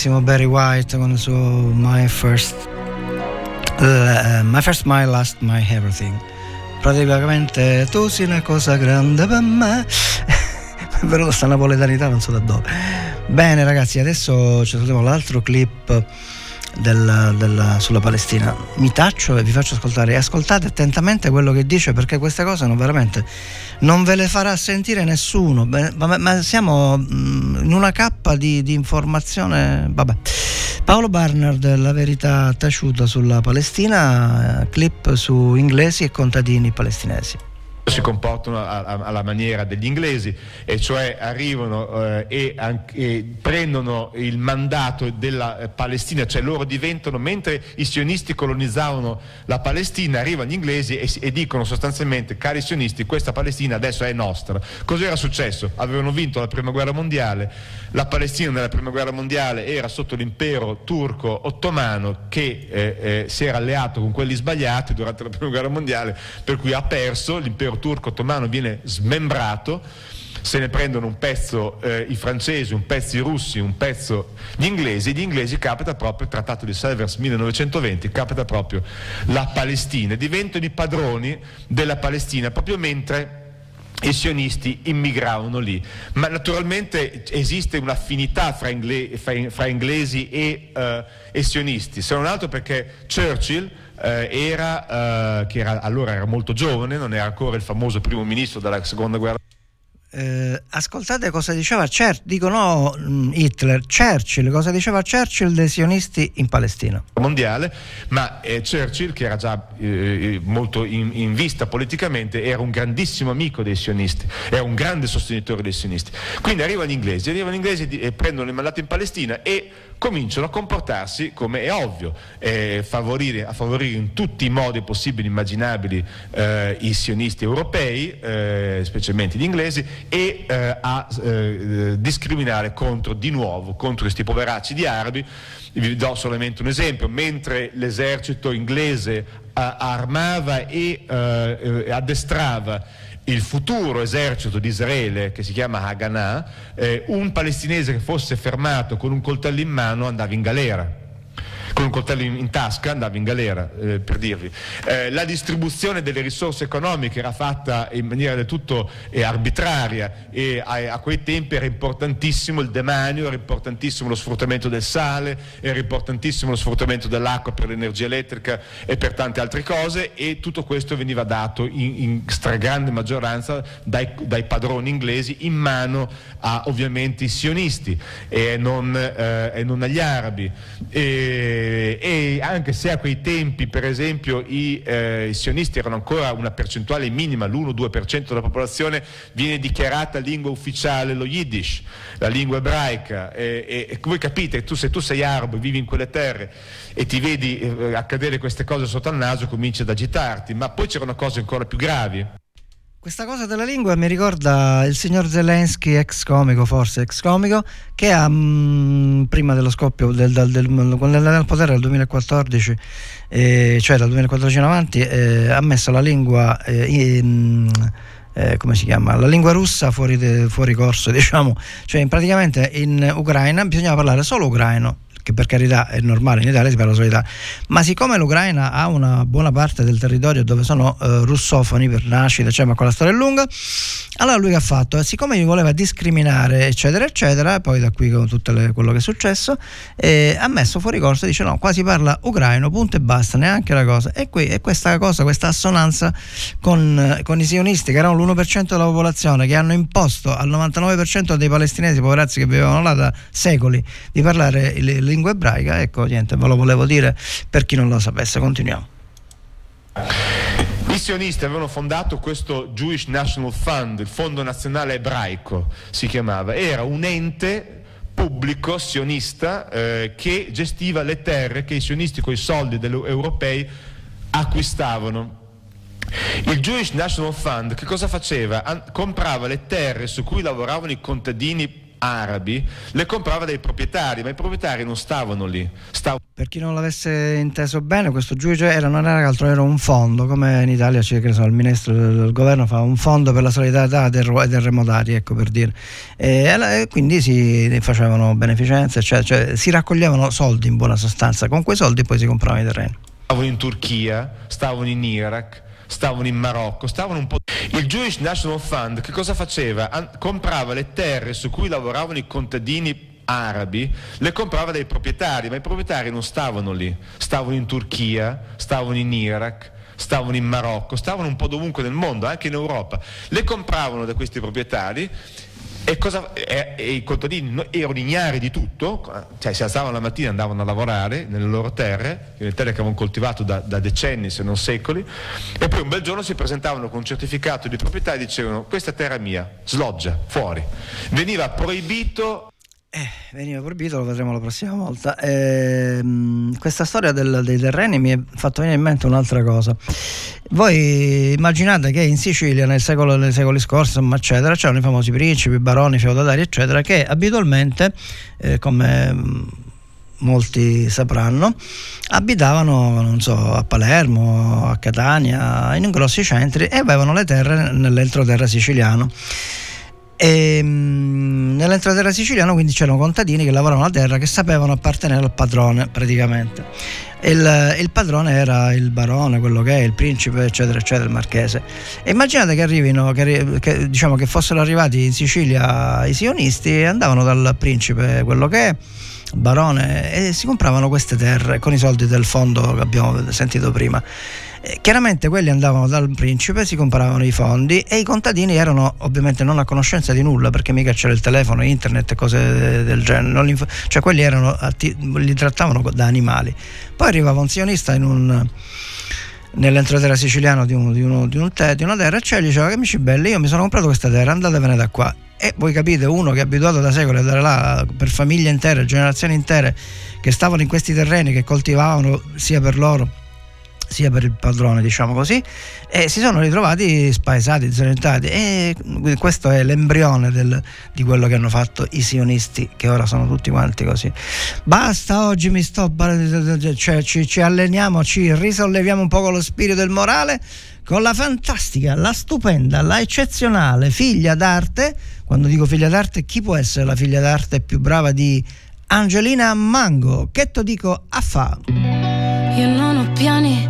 Grandissimo Barry White con il suo My First, eh, My First, My Last, My Everything. Praticamente tu sei una cosa grande per me. È venuta sta napoletanità, non so da dove. Bene ragazzi, adesso ci troviamo l'altro clip del- del- sulla Palestina. Mi taccio e vi faccio ascoltare. Ascoltate attentamente quello che dice perché queste cose non veramente non ve le farà sentire nessuno. Ma, ma siamo mm, in una cappa di, di informazione. Vabbè. Paolo Barnard, La verità taciuta sulla Palestina, eh, clip su inglesi e contadini palestinesi. Si comportano a- a- alla maniera degli inglesi e cioè arrivano eh, e, anche- e prendono il mandato della eh, Palestina, cioè loro diventano, mentre i sionisti colonizzavano la Palestina, arrivano gli inglesi e, e dicono sostanzialmente, cari sionisti, questa Palestina adesso è nostra. Cos'era successo? Avevano vinto la prima guerra mondiale, la Palestina nella prima guerra mondiale era sotto l'impero turco ottomano che eh, eh, si era alleato con quelli sbagliati durante la prima guerra mondiale, per cui ha perso, l'impero turco ottomano viene smembrato, se ne prendono un pezzo eh, i francesi, un pezzo i russi, un pezzo gli inglesi, gli inglesi capita proprio il trattato di Severs 1920, capita proprio la Palestina, diventano i padroni della Palestina proprio mentre i sionisti immigravano lì. Ma naturalmente esiste un'affinità fra, ingle- fra- fra inglesi e, eh, e sionisti, se non altro perché Churchill eh, era, eh, che era- allora era molto giovane, non era ancora il famoso primo ministro della seconda guerra Eh, ascoltate cosa diceva Churchill, dicono mm, Hitler, Churchill, cosa diceva Churchill dei sionisti in Palestina. mondiale, ma eh, Churchill, che era già eh, molto in, in vista politicamente, era un grandissimo amico dei sionisti, era un grande sostenitore dei sionisti. Quindi arrivano gli inglesi, arrivano gli inglesi e prendono il mandato in Palestina e cominciano a comportarsi come è ovvio, eh, favorire, a favorire in tutti i modi possibili e immaginabili eh, i sionisti europei, eh, specialmente gli inglesi, e eh, a eh, discriminare contro, di nuovo, contro questi poveracci di arabi. Vi do solamente un esempio, mentre l'esercito inglese eh, armava e addestrava il futuro esercito di Israele che si chiama Haganah, eh, un palestinese che fosse fermato con un coltello in mano andava in galera con un coltello in, in tasca andava in galera, eh, per dirvi. Eh, la distribuzione delle risorse economiche era fatta in maniera del tutto eh, arbitraria e a, a, quei tempi era importantissimo il demanio, era importantissimo lo sfruttamento del sale, era importantissimo lo sfruttamento dell'acqua per l'energia elettrica e per tante altre cose e tutto questo veniva dato in, in stragrande maggioranza dai, dai, padroni inglesi in mano a ovviamente i sionisti e non, eh, e non agli arabi. E, eh, e anche se a quei tempi per esempio i, eh, i sionisti erano ancora una percentuale minima, l'1-2% della popolazione, viene dichiarata lingua ufficiale lo Yiddish, la lingua ebraica e, e, voi capite, tu, se tu sei arabo e vivi in quelle terre e ti vedi eh, accadere queste cose sotto al naso cominci ad agitarti, ma poi c'erano cose ancora più gravi. Questa cosa della lingua mi ricorda il signor Zelensky, ex comico, forse ex comico, che ha, mh, mm, prima dello scoppio del, del, del, del potere del 2014, eh, cioè dal 2014 in avanti, eh, ha messo la lingua eh, in, eh, come si chiama? La lingua russa fuori, de, fuori corso, diciamo, cioè praticamente in Ucraina bisognava parlare solo ucraino che per carità è normale, in Italia si parla solo italiano, ma siccome l'Ucraina ha una buona parte del territorio dove sono eh, russofoni per nascita, cioè, ma con la storia è lunga, allora lui che ha fatto? Siccome mi voleva discriminare, eccetera, eccetera, poi da qui con tutto le, quello che è successo, eh, ha messo fuori corso e dice no, qua si parla ucraino, punto e basta, neanche la cosa. E qui è questa cosa, questa assonanza con, con i sionisti, che erano l'1% della popolazione, che hanno imposto al 99% dei palestinesi, poverazzi che vivevano là da secoli, di parlare il lingua ebraica, ecco niente, ve lo volevo dire per chi non lo sapesse, continuiamo. I sionisti avevano fondato questo Jewish National Fund, il Fondo Nazionale Ebraico si chiamava, era un ente pubblico sionista eh, che gestiva le terre che i sionisti con i soldi degli europei acquistavano. Il Jewish National Fund che cosa faceva? An- comprava le terre su cui lavoravano i contadini arabi le comprava dai proprietari, ma i proprietari non stavano lì. Stav- per chi non l'avesse inteso bene, questo giudice era, non era altro, era un fondo, come in Italia c'è, so, il ministro del governo fa un fondo per la solidarietà dei terremotati, ecco per dire. E, e quindi si facevano beneficenze, cioè, cioè, si raccoglievano soldi in buona sostanza, con quei soldi poi si compravano i terreni. Stavano in Turchia, stavano in Iraq, stavano in Marocco, stavano un po'... Il Jewish National Fund che cosa faceva? An- comprava le terre su cui lavoravano i contadini arabi, le comprava dai proprietari, ma i proprietari non stavano lì, stavano in Turchia, stavano in Iraq, stavano in Marocco, stavano un po' dovunque nel mondo, anche in Europa. Le compravano da questi proprietari e, cosa, e, e, i contadini erano ignari di tutto, cioè si alzavano la mattina e andavano a lavorare nelle loro terre, nelle terre che avevano coltivato da, da, decenni se non secoli, e poi un bel giorno si presentavano con un certificato di proprietà e dicevano questa terra è mia, sloggia, fuori. Veniva proibito eh, veniva proibito, lo vedremo la prossima volta. Eh, questa storia del, dei terreni mi ha fatto venire in mente un'altra cosa. Voi immaginate che in Sicilia nel secolo, nei secoli scorsi, eccetera, c'erano i famosi principi, baroni, feudalari, eccetera, che abitualmente, eh, come mm, molti sapranno, abitavano, non so, a Palermo, a Catania, in grossi centri e avevano le terre nell'entroterra siciliano. Ehm, nell'entroterra siciliano quindi c'erano contadini che lavoravano la terra che sapevano appartenere al padrone praticamente. Il, il, padrone era il barone, quello che è, il principe, eccetera, eccetera, il marchese. E immaginate che arrivino, che, che, diciamo che fossero arrivati in Sicilia i sionisti e andavano dal principe, quello che è, barone, e si compravano queste terre con i soldi del fondo che abbiamo sentito prima. Eh, chiaramente quelli andavano dal principe, si compravano i fondi e i contadini erano ovviamente non a conoscenza di nulla perché mica c'era il telefono, internet e cose del genere, cioè quelli erano, li trattavano da animali. Poi arrivava un sionista in un nell'entroterra siciliano di, un, di, uno, di, un te, di, una terra e cioè gli diceva amici belli io mi sono comprato questa terra andatevene da qua E voi capite, uno che è abituato da secoli ad andare là per famiglie intere, generazioni intere che stavano in questi terreni, che coltivavano sia per loro sia per il padrone, diciamo così, e si sono ritrovati spaesati, disorientati e questo è l'embrione del, di quello che hanno fatto i sionisti, che ora sono tutti quanti così. Basta, oggi mi sto, cioè, ci, ci alleniamo, ci risolleviamo un po' con lo spirito del morale, con la fantastica, la stupenda, la eccezionale figlia d'arte. Quando dico figlia d'arte, chi può essere la figlia d'arte più brava di Angelina Mango? Che to dico a fa? Io non ho piani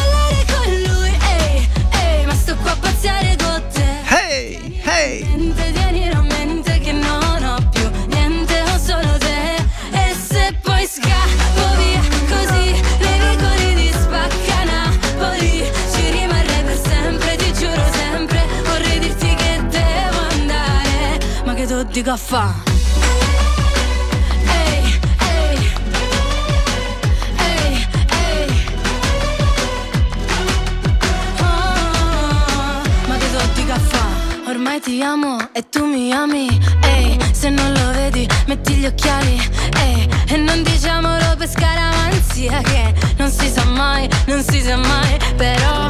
di caffè Ormai ti amo e tu mi ami. Ehi, se non lo vedi metti gli occhiali. Ehi, e non diciamolo per scaramanzia Che non si sa mai, non si sa mai Però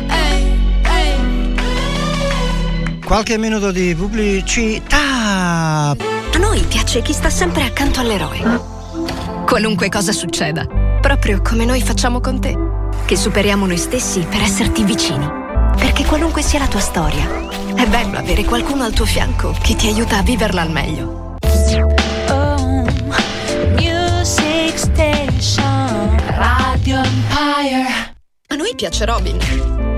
hey, hey. Qualche minuto di pubblicità. A noi piace chi sta sempre accanto all'eroe. Qualunque cosa succeda, proprio come noi facciamo con te, che superiamo noi stessi per esserti vicini. Perché qualunque sia la tua storia, è bello avere qualcuno al tuo fianco che ti aiuta a viverla al meglio. Oh, Music Station Radio Empire A noi piace Robin.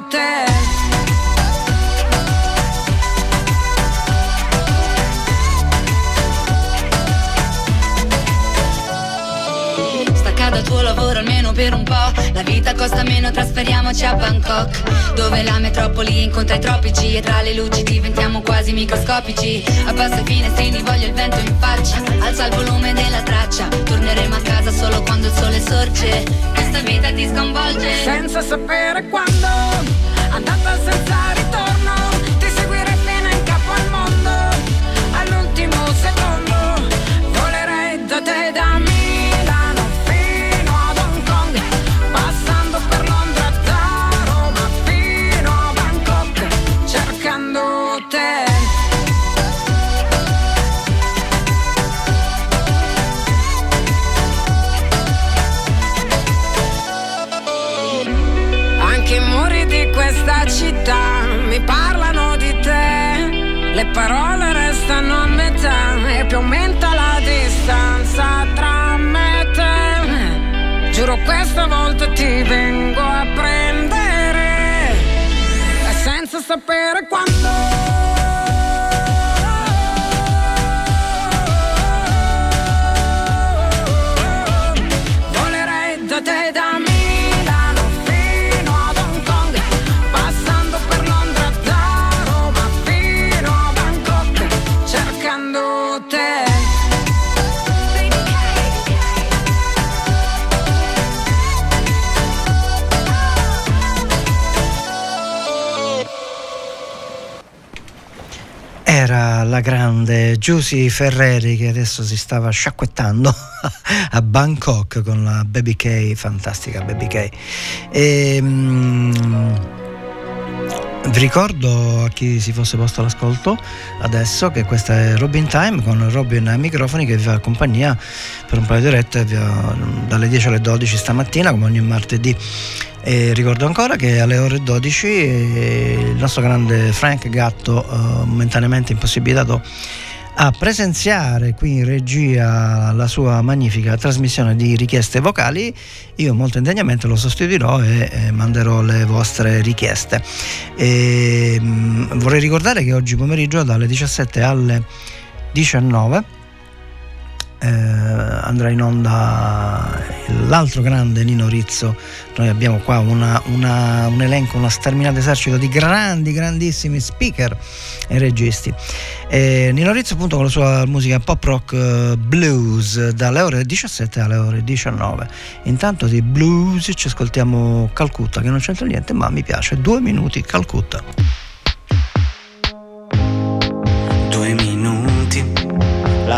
hotel. da tuo lavoro almeno per un po' La vita costa meno, trasferiamoci a Bangkok Dove la metropoli incontra i tropici E tra le luci diventiamo quasi microscopici. Abbasso i finestrini, voglio il vento in faccia Alza il volume della traccia Torneremo a casa solo quando il sole sorge. Questa vita ti sconvolge. Senza sapere quando Andata senza ritorno Ti seguirei fino in capo al mondo All'ultimo secondo Volerei da te da Milano questa volta ti vengo a prendere senza sapere quando. Era la grande Giusy Ferreri che adesso si stava sciacquettando a Bangkok con la Baby K, fantastica Baby K. E, mm, vi ricordo a chi si fosse posto all'ascolto adesso che questa è Robin Time con Robin ai microfoni che vi fa compagnia per un paio di orette dalle 10 alle 12 stamattina come ogni martedì. E ricordo ancora che alle ore 12 eh, il nostro grande Frank Gatto, eh, momentaneamente impossibilitato a presenziare qui in regia la sua magnifica trasmissione di richieste vocali, io molto indegnamente lo sostituirò e eh, manderò le vostre richieste. E, mh, vorrei ricordare che oggi pomeriggio dalle 17 alle 19 eh, andrà in onda l'altro grande Nino Rizzo. Noi abbiamo qua una- una- un elenco, una sterminato esercito di grandi, grandissimi speaker e registi. E Nino Rizzo appunto con la sua musica pop rock eh, blues dalle ore 17 alle ore 19. Intanto di blues ci ascoltiamo Calcutta che non c'entra niente ma mi piace. Due minuti Calcutta.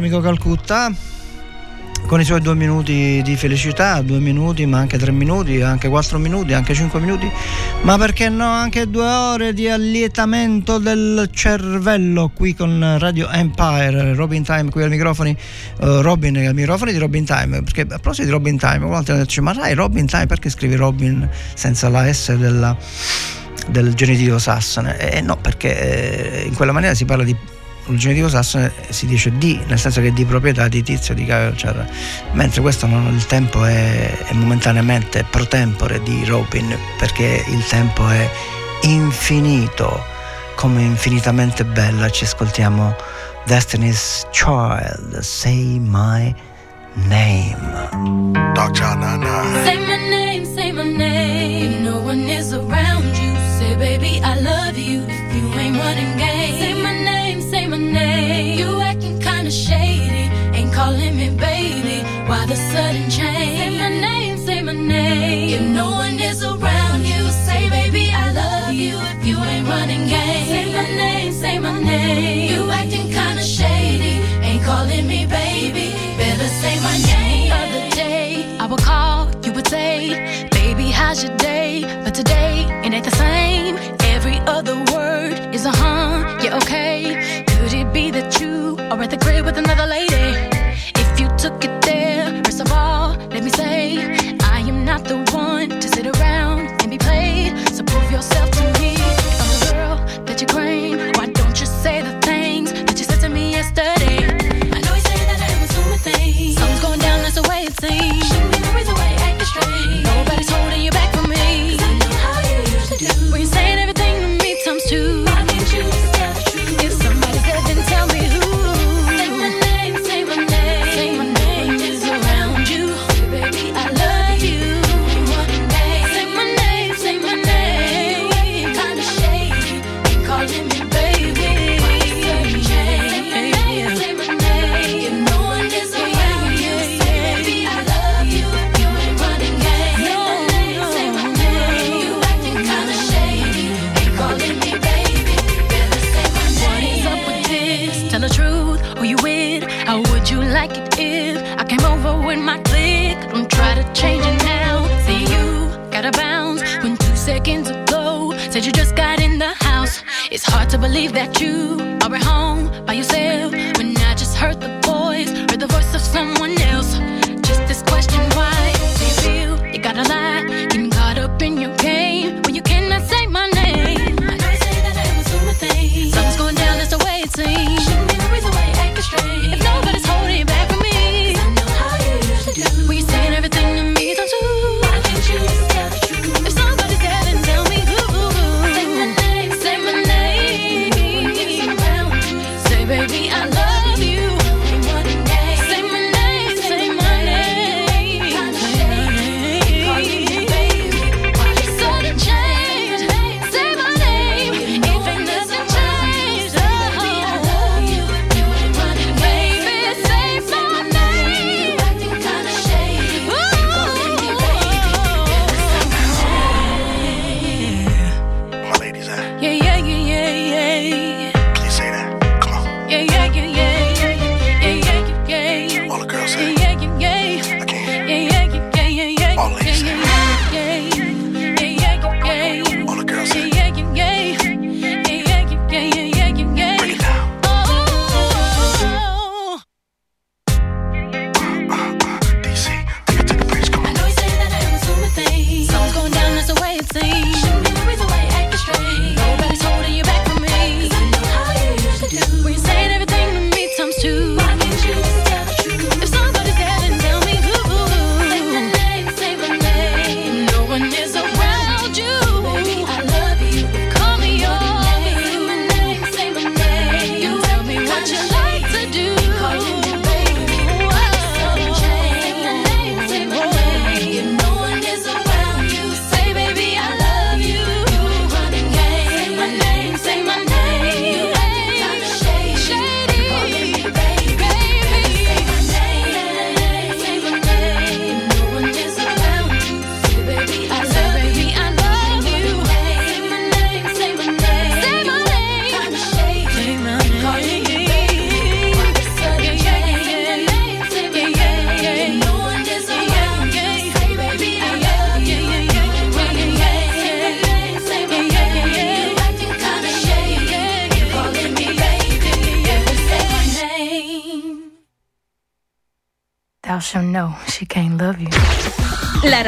Amico Calcutta. Con i suoi due minuti di felicità, due minuti, ma anche tre minuti, anche quattro minuti, anche cinque minuti, ma perché no, anche due ore di allietamento del cervello qui con Radio Empire, Robin Time qui ai microfoni, uh, Robin ai microfoni di Robin Time, perché a proposito di Robin Time, qualcuno dice ma sai Robin Time perché scrivi Robin senza la S della, del genitivo sassone? Eh no, perché eh, in quella maniera si parla di il genitivo sassone si dice di, nel senso che è di proprietà di tizio, di caio, eccetera. Mentre questo non, il tempo è, è momentaneamente pro tempore di Robin, perché il tempo è infinito, come infinitamente bella. Ci ascoltiamo Destiny's Child, Say My Name. Dog Child 99. Say my name, say my name. No one is around you. Say, baby, I love you. If you ain't running game, my name. You acting kinda shady, ain't calling me baby. Why the sudden change? Say my name, say my name. If no one is around you, say, baby, I love you. If you ain't running game, say my name, say my name. You acting kinda shady, ain't calling me baby. Better say my name. Other day, I would call, you would say, baby, how's your day? But today, it ain't the same. Every other word is a huh, yeah, okay you or at the crib with another lady.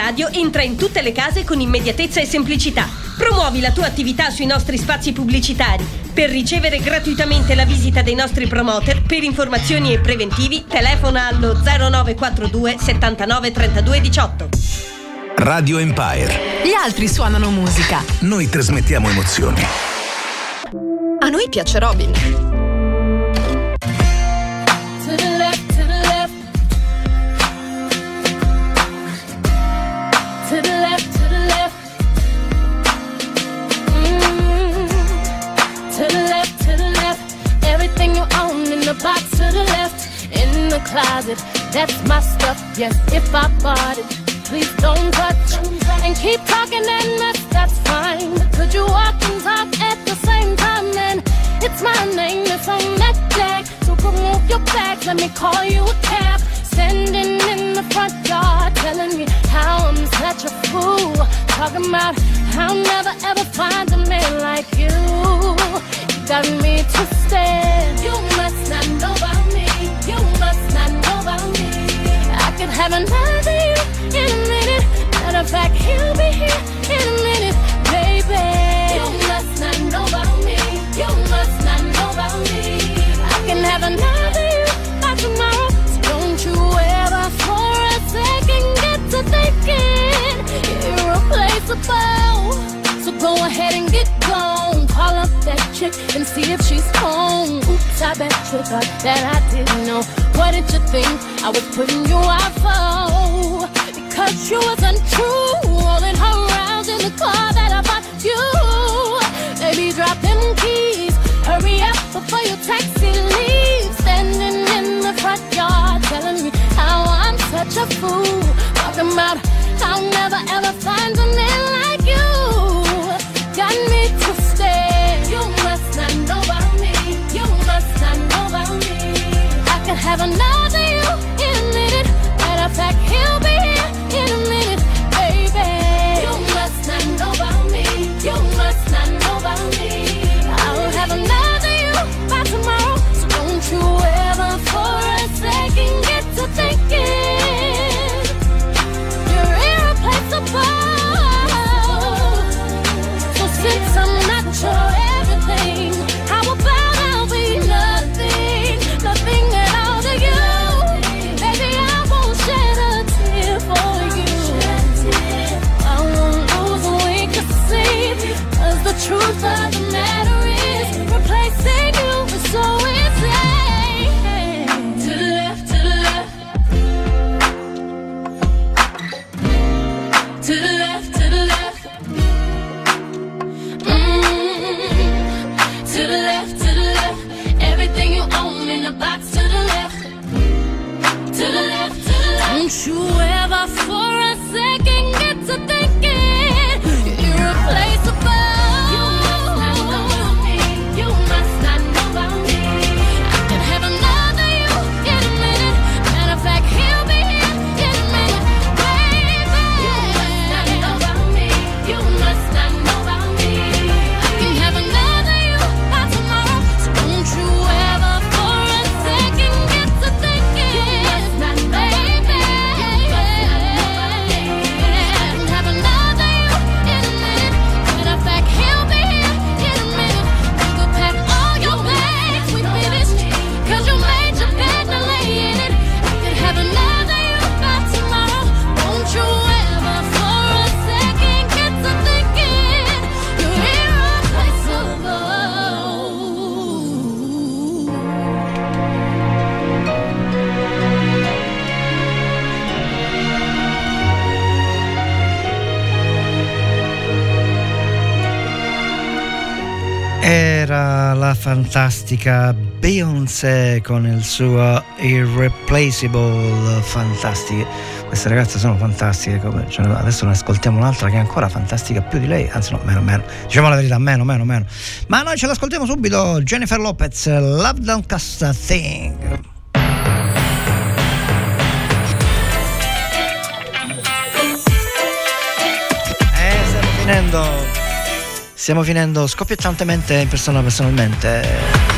Radio entra in tutte le case con immediatezza e semplicità. Promuovi la tua attività sui nostri spazi pubblicitari. Per ricevere gratuitamente la visita dei nostri promoter, per informazioni e preventivi, telefona allo 0942 79 32 18. Radio Empire. Gli altri suonano musica. Noi trasmettiamo emozioni. A noi piace Robin. The box to the left. In the closet, that's my stuff. Yes, if I bought it, please don't touch. And keep talking and mess, that's fine. Could you walk and talk at the same time? Then it's my name that's on that tag. So come move your back, let me call you a cab. Standing in the front yard, telling me how I'm such a fool. Talking about how I'll never ever find a man like you. Got me twisted. You must not know about me. You must not know about me. I could have another you in a minute. Matter of fact, he'll be here in a minute, baby. You must not know about me. You must not know about me. I can have another you by tomorrow. So don't you ever for a second get to thinking irreplaceable. So go ahead and get gone. Call chick and see if she's home. Oops, I bet you thought that I didn't know. What did you think I was putting you out for? Because you was untrue. Rolling her around in the car that I bought you. Baby, drop them keys. Hurry up before your taxi leaves. Standing in the front yard telling me how I'm such a fool. Talking about I'll never ever find a man never know fantastica Beyoncé con il suo Irreplaceable Fantastic. Queste ragazze sono fantastiche, come- cioè, adesso ne ascoltiamo un'altra che è ancora fantastica più di lei, anzi no, meno meno. Diciamo la verità, meno, meno, meno. Ma noi ce l'ascoltiamo subito, Jennifer Lopez, Love a Thing. Eh, stiamo finendo. Stiamo finendo scoppiettantemente in persona personalmente.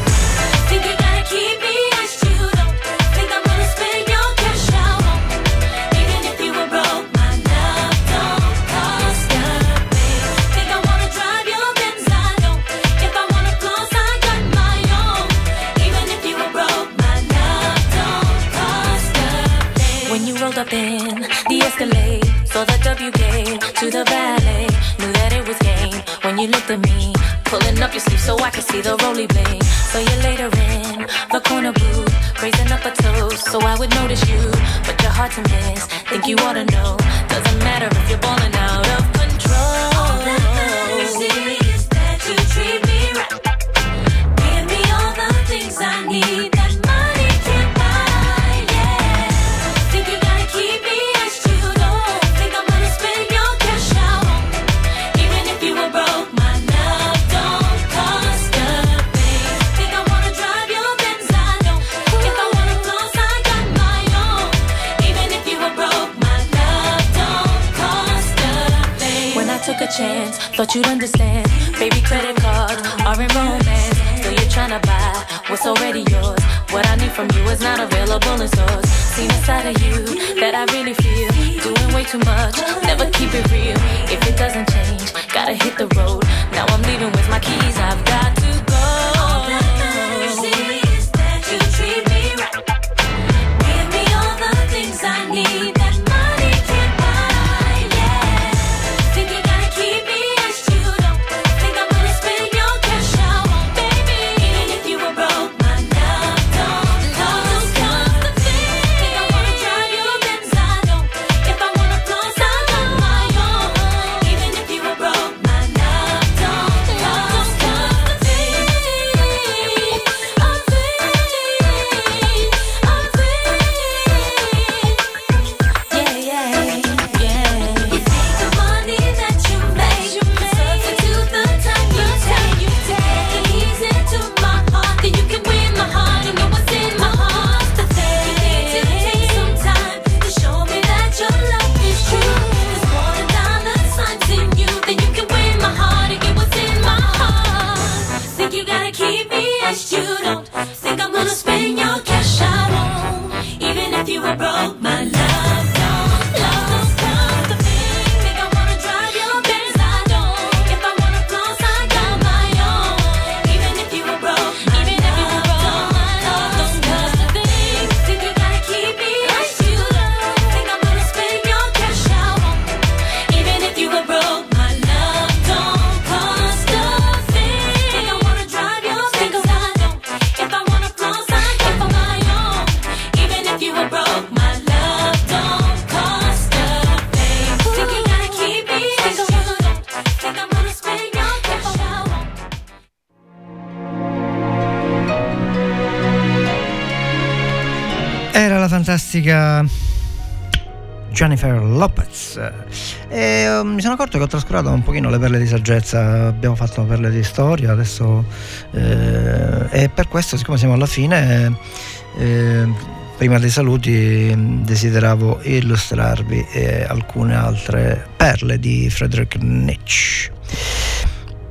See the roly bling. So you later in the corner booth, raising up a toast so I would notice you. But you're hard to miss. Think you ought to know. Doesn't matter if you're balling out of Of you that I really feel. Doing way too much, sono accorto che ho trascurato un pochino le perle di saggezza, abbiamo fatto perle di storia, adesso eh, e per questo, siccome siamo alla fine, eh, prima dei saluti desideravo illustrarvi eh, alcune altre perle di Friedrich Nietzsche.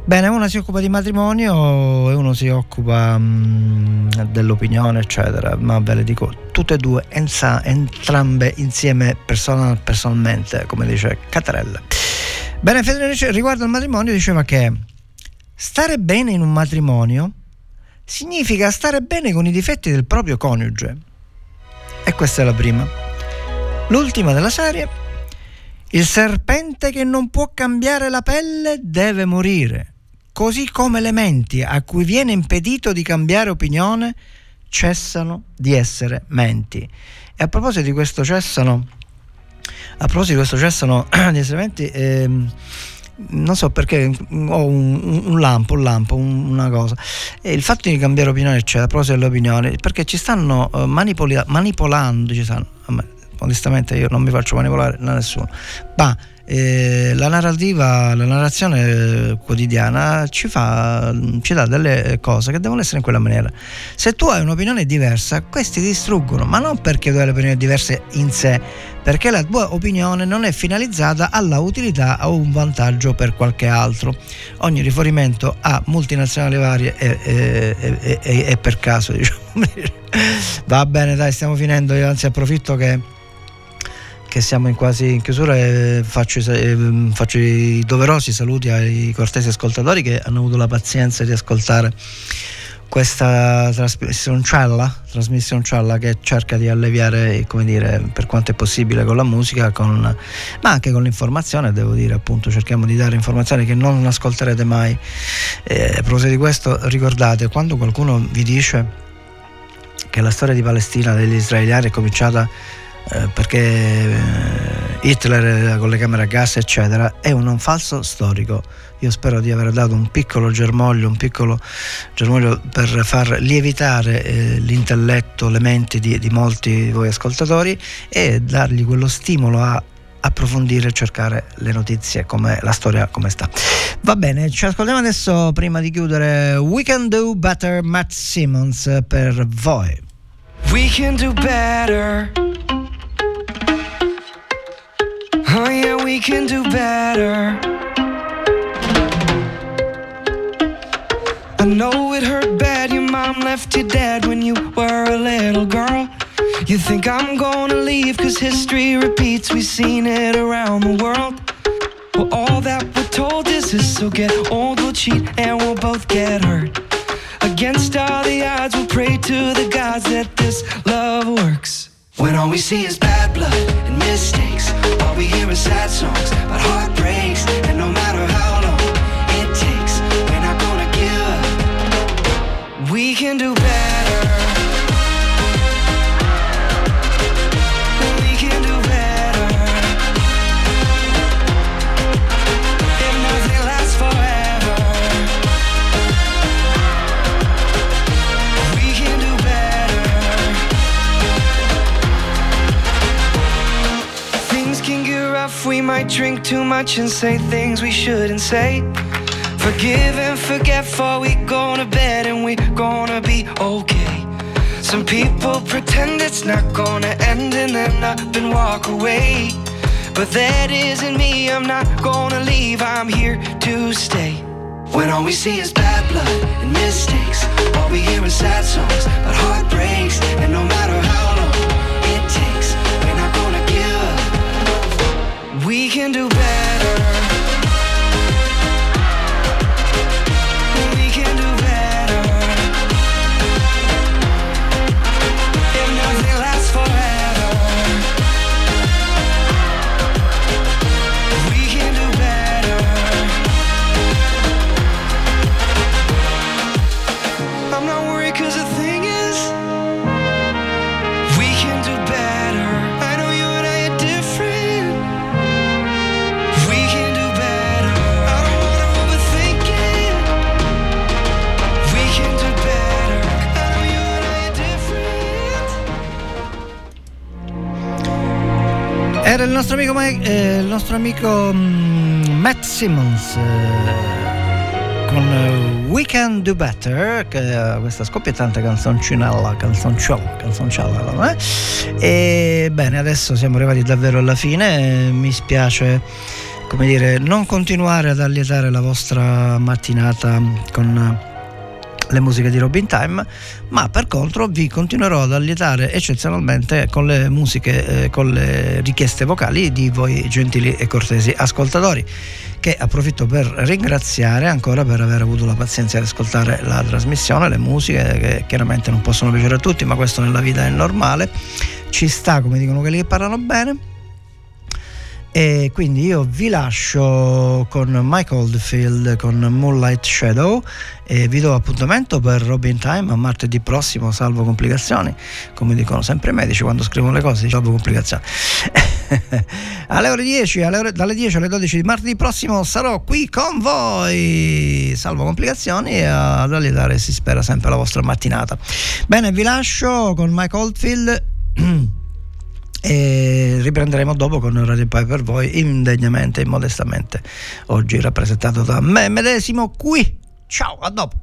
Bene, una si occupa di matrimonio e uno si occupa mh, dell'opinione, eccetera, ma ve le dico tutte e due, enza- entrambe insieme personal- personalmente, come dice Catarella. Bene, Federico riguardo al matrimonio diceva che stare bene in un matrimonio significa stare bene con i difetti del proprio coniuge. E questa è la prima. L'ultima della serie. Il serpente che non può cambiare la pelle deve morire, così come le menti a cui viene impedito di cambiare opinione cessano di essere menti. E a proposito di questo cessano, a proposito di questo cessano di essere menti, ehm, non so perché ho un, un- lampo, un lampo, un- una cosa. E il fatto di cambiare opinione, eccetera, a proposito delle opinioni, perché ci stanno eh, manipoli- manipolando, ci stanno, onestamente io non mi faccio manipolare da nessuno, ma eh, la narrativa, la narrazione eh, quotidiana ci fa, ci dà delle cose che devono essere in quella maniera. Se tu hai un'opinione diversa, questi ti distruggono, ma non perché tu hai le opinioni diverse in sé, perché la tua opinione non è finalizzata alla utilità o un vantaggio per qualche altro. Ogni riferimento a multinazionali varie è, è- è- è- è per caso, diciamo. Va bene, dai, stiamo finendo. Io anzi approfitto che che siamo in quasi in chiusura e faccio, i sa- eh, faccio i doverosi saluti ai cortesi ascoltatori che hanno avuto la pazienza di ascoltare questa trasmissioncella, trasmissioncella che cerca di alleviare, come dire, per quanto è possibile con la musica, con, ma anche con l'informazione, devo dire appunto, cerchiamo di dare informazioni che non ascolterete mai. Eh, a proposito di questo, ricordate, quando qualcuno vi dice che la storia di Palestina degli israeliani è cominciata eh, perché eh, Hitler con le camere a gas eccetera è un, un falso storico. Io spero di aver dato un piccolo germoglio un piccolo germoglio per far lievitare eh, l'intelletto le menti di, di molti di voi ascoltatori e dargli quello stimolo a approfondire e cercare le notizie come la storia come sta. Va bene ci ascoltiamo adesso prima di chiudere We Can Do Better Matt Simmons per voi. We can do better We can do better. I know it hurt bad. Your mom left you dead when you were a little girl. You think I'm gonna leave cause history repeats. We've seen it around the world. Well, all that we're told is this. So get old, we'll cheat, and we'll both get hurt. Against all the odds, we'll pray to the gods that this love works. When all we see is bad blood and mistakes, all we hear is sad songs about heartbreaks. And no matter how long it takes, we're not gonna give up. We can do better. Might drink too much and say things we shouldn't say. Forgive and forget before we go to bed and we gonna be okay. Some people pretend it's not gonna end and then up and walk away. But that isn't me, I'm not gonna leave, I'm here to stay. When all we see is bad blood and mistakes, all we hear is sad songs about heartbreaks. And no matter how We can do better. Era il nostro amico, eh, il nostro amico mm, Matt Simmons eh, con eh, We Can Do Better, che è questa scoppiettante canzoncinella, canzonciola, canzoncella, no, eh? E bene, adesso siamo arrivati davvero alla fine, eh, mi spiace come dire, non continuare ad allietare la vostra mattinata con le musiche di Robin Time, ma per contro vi continuerò ad allietare eccezionalmente con le musiche, eh, con le richieste vocali di voi gentili e cortesi ascoltatori, che approfitto per ringraziare ancora per aver avuto la pazienza di ascoltare la trasmissione, le musiche che chiaramente non possono piacere a tutti, ma questo nella vita è normale, ci sta come dicono quelli che parlano bene. E quindi io vi lascio con Mike Oldfield con Moonlight Shadow e vi do appuntamento per Robin Time a martedì prossimo, salvo complicazioni, come dicono sempre i medici quando scrivono le cose, salvo complicazioni. alle ore 10, alle ore- dalle 10 alle 12 di martedì prossimo sarò qui con voi, salvo complicazioni e ad allietare si spera sempre la vostra mattinata. Bene, vi lascio con Mike Oldfield. e riprenderemo dopo con Radio Pie per voi indegnamente e modestamente oggi rappresentato da me medesimo qui. Ciao a dopo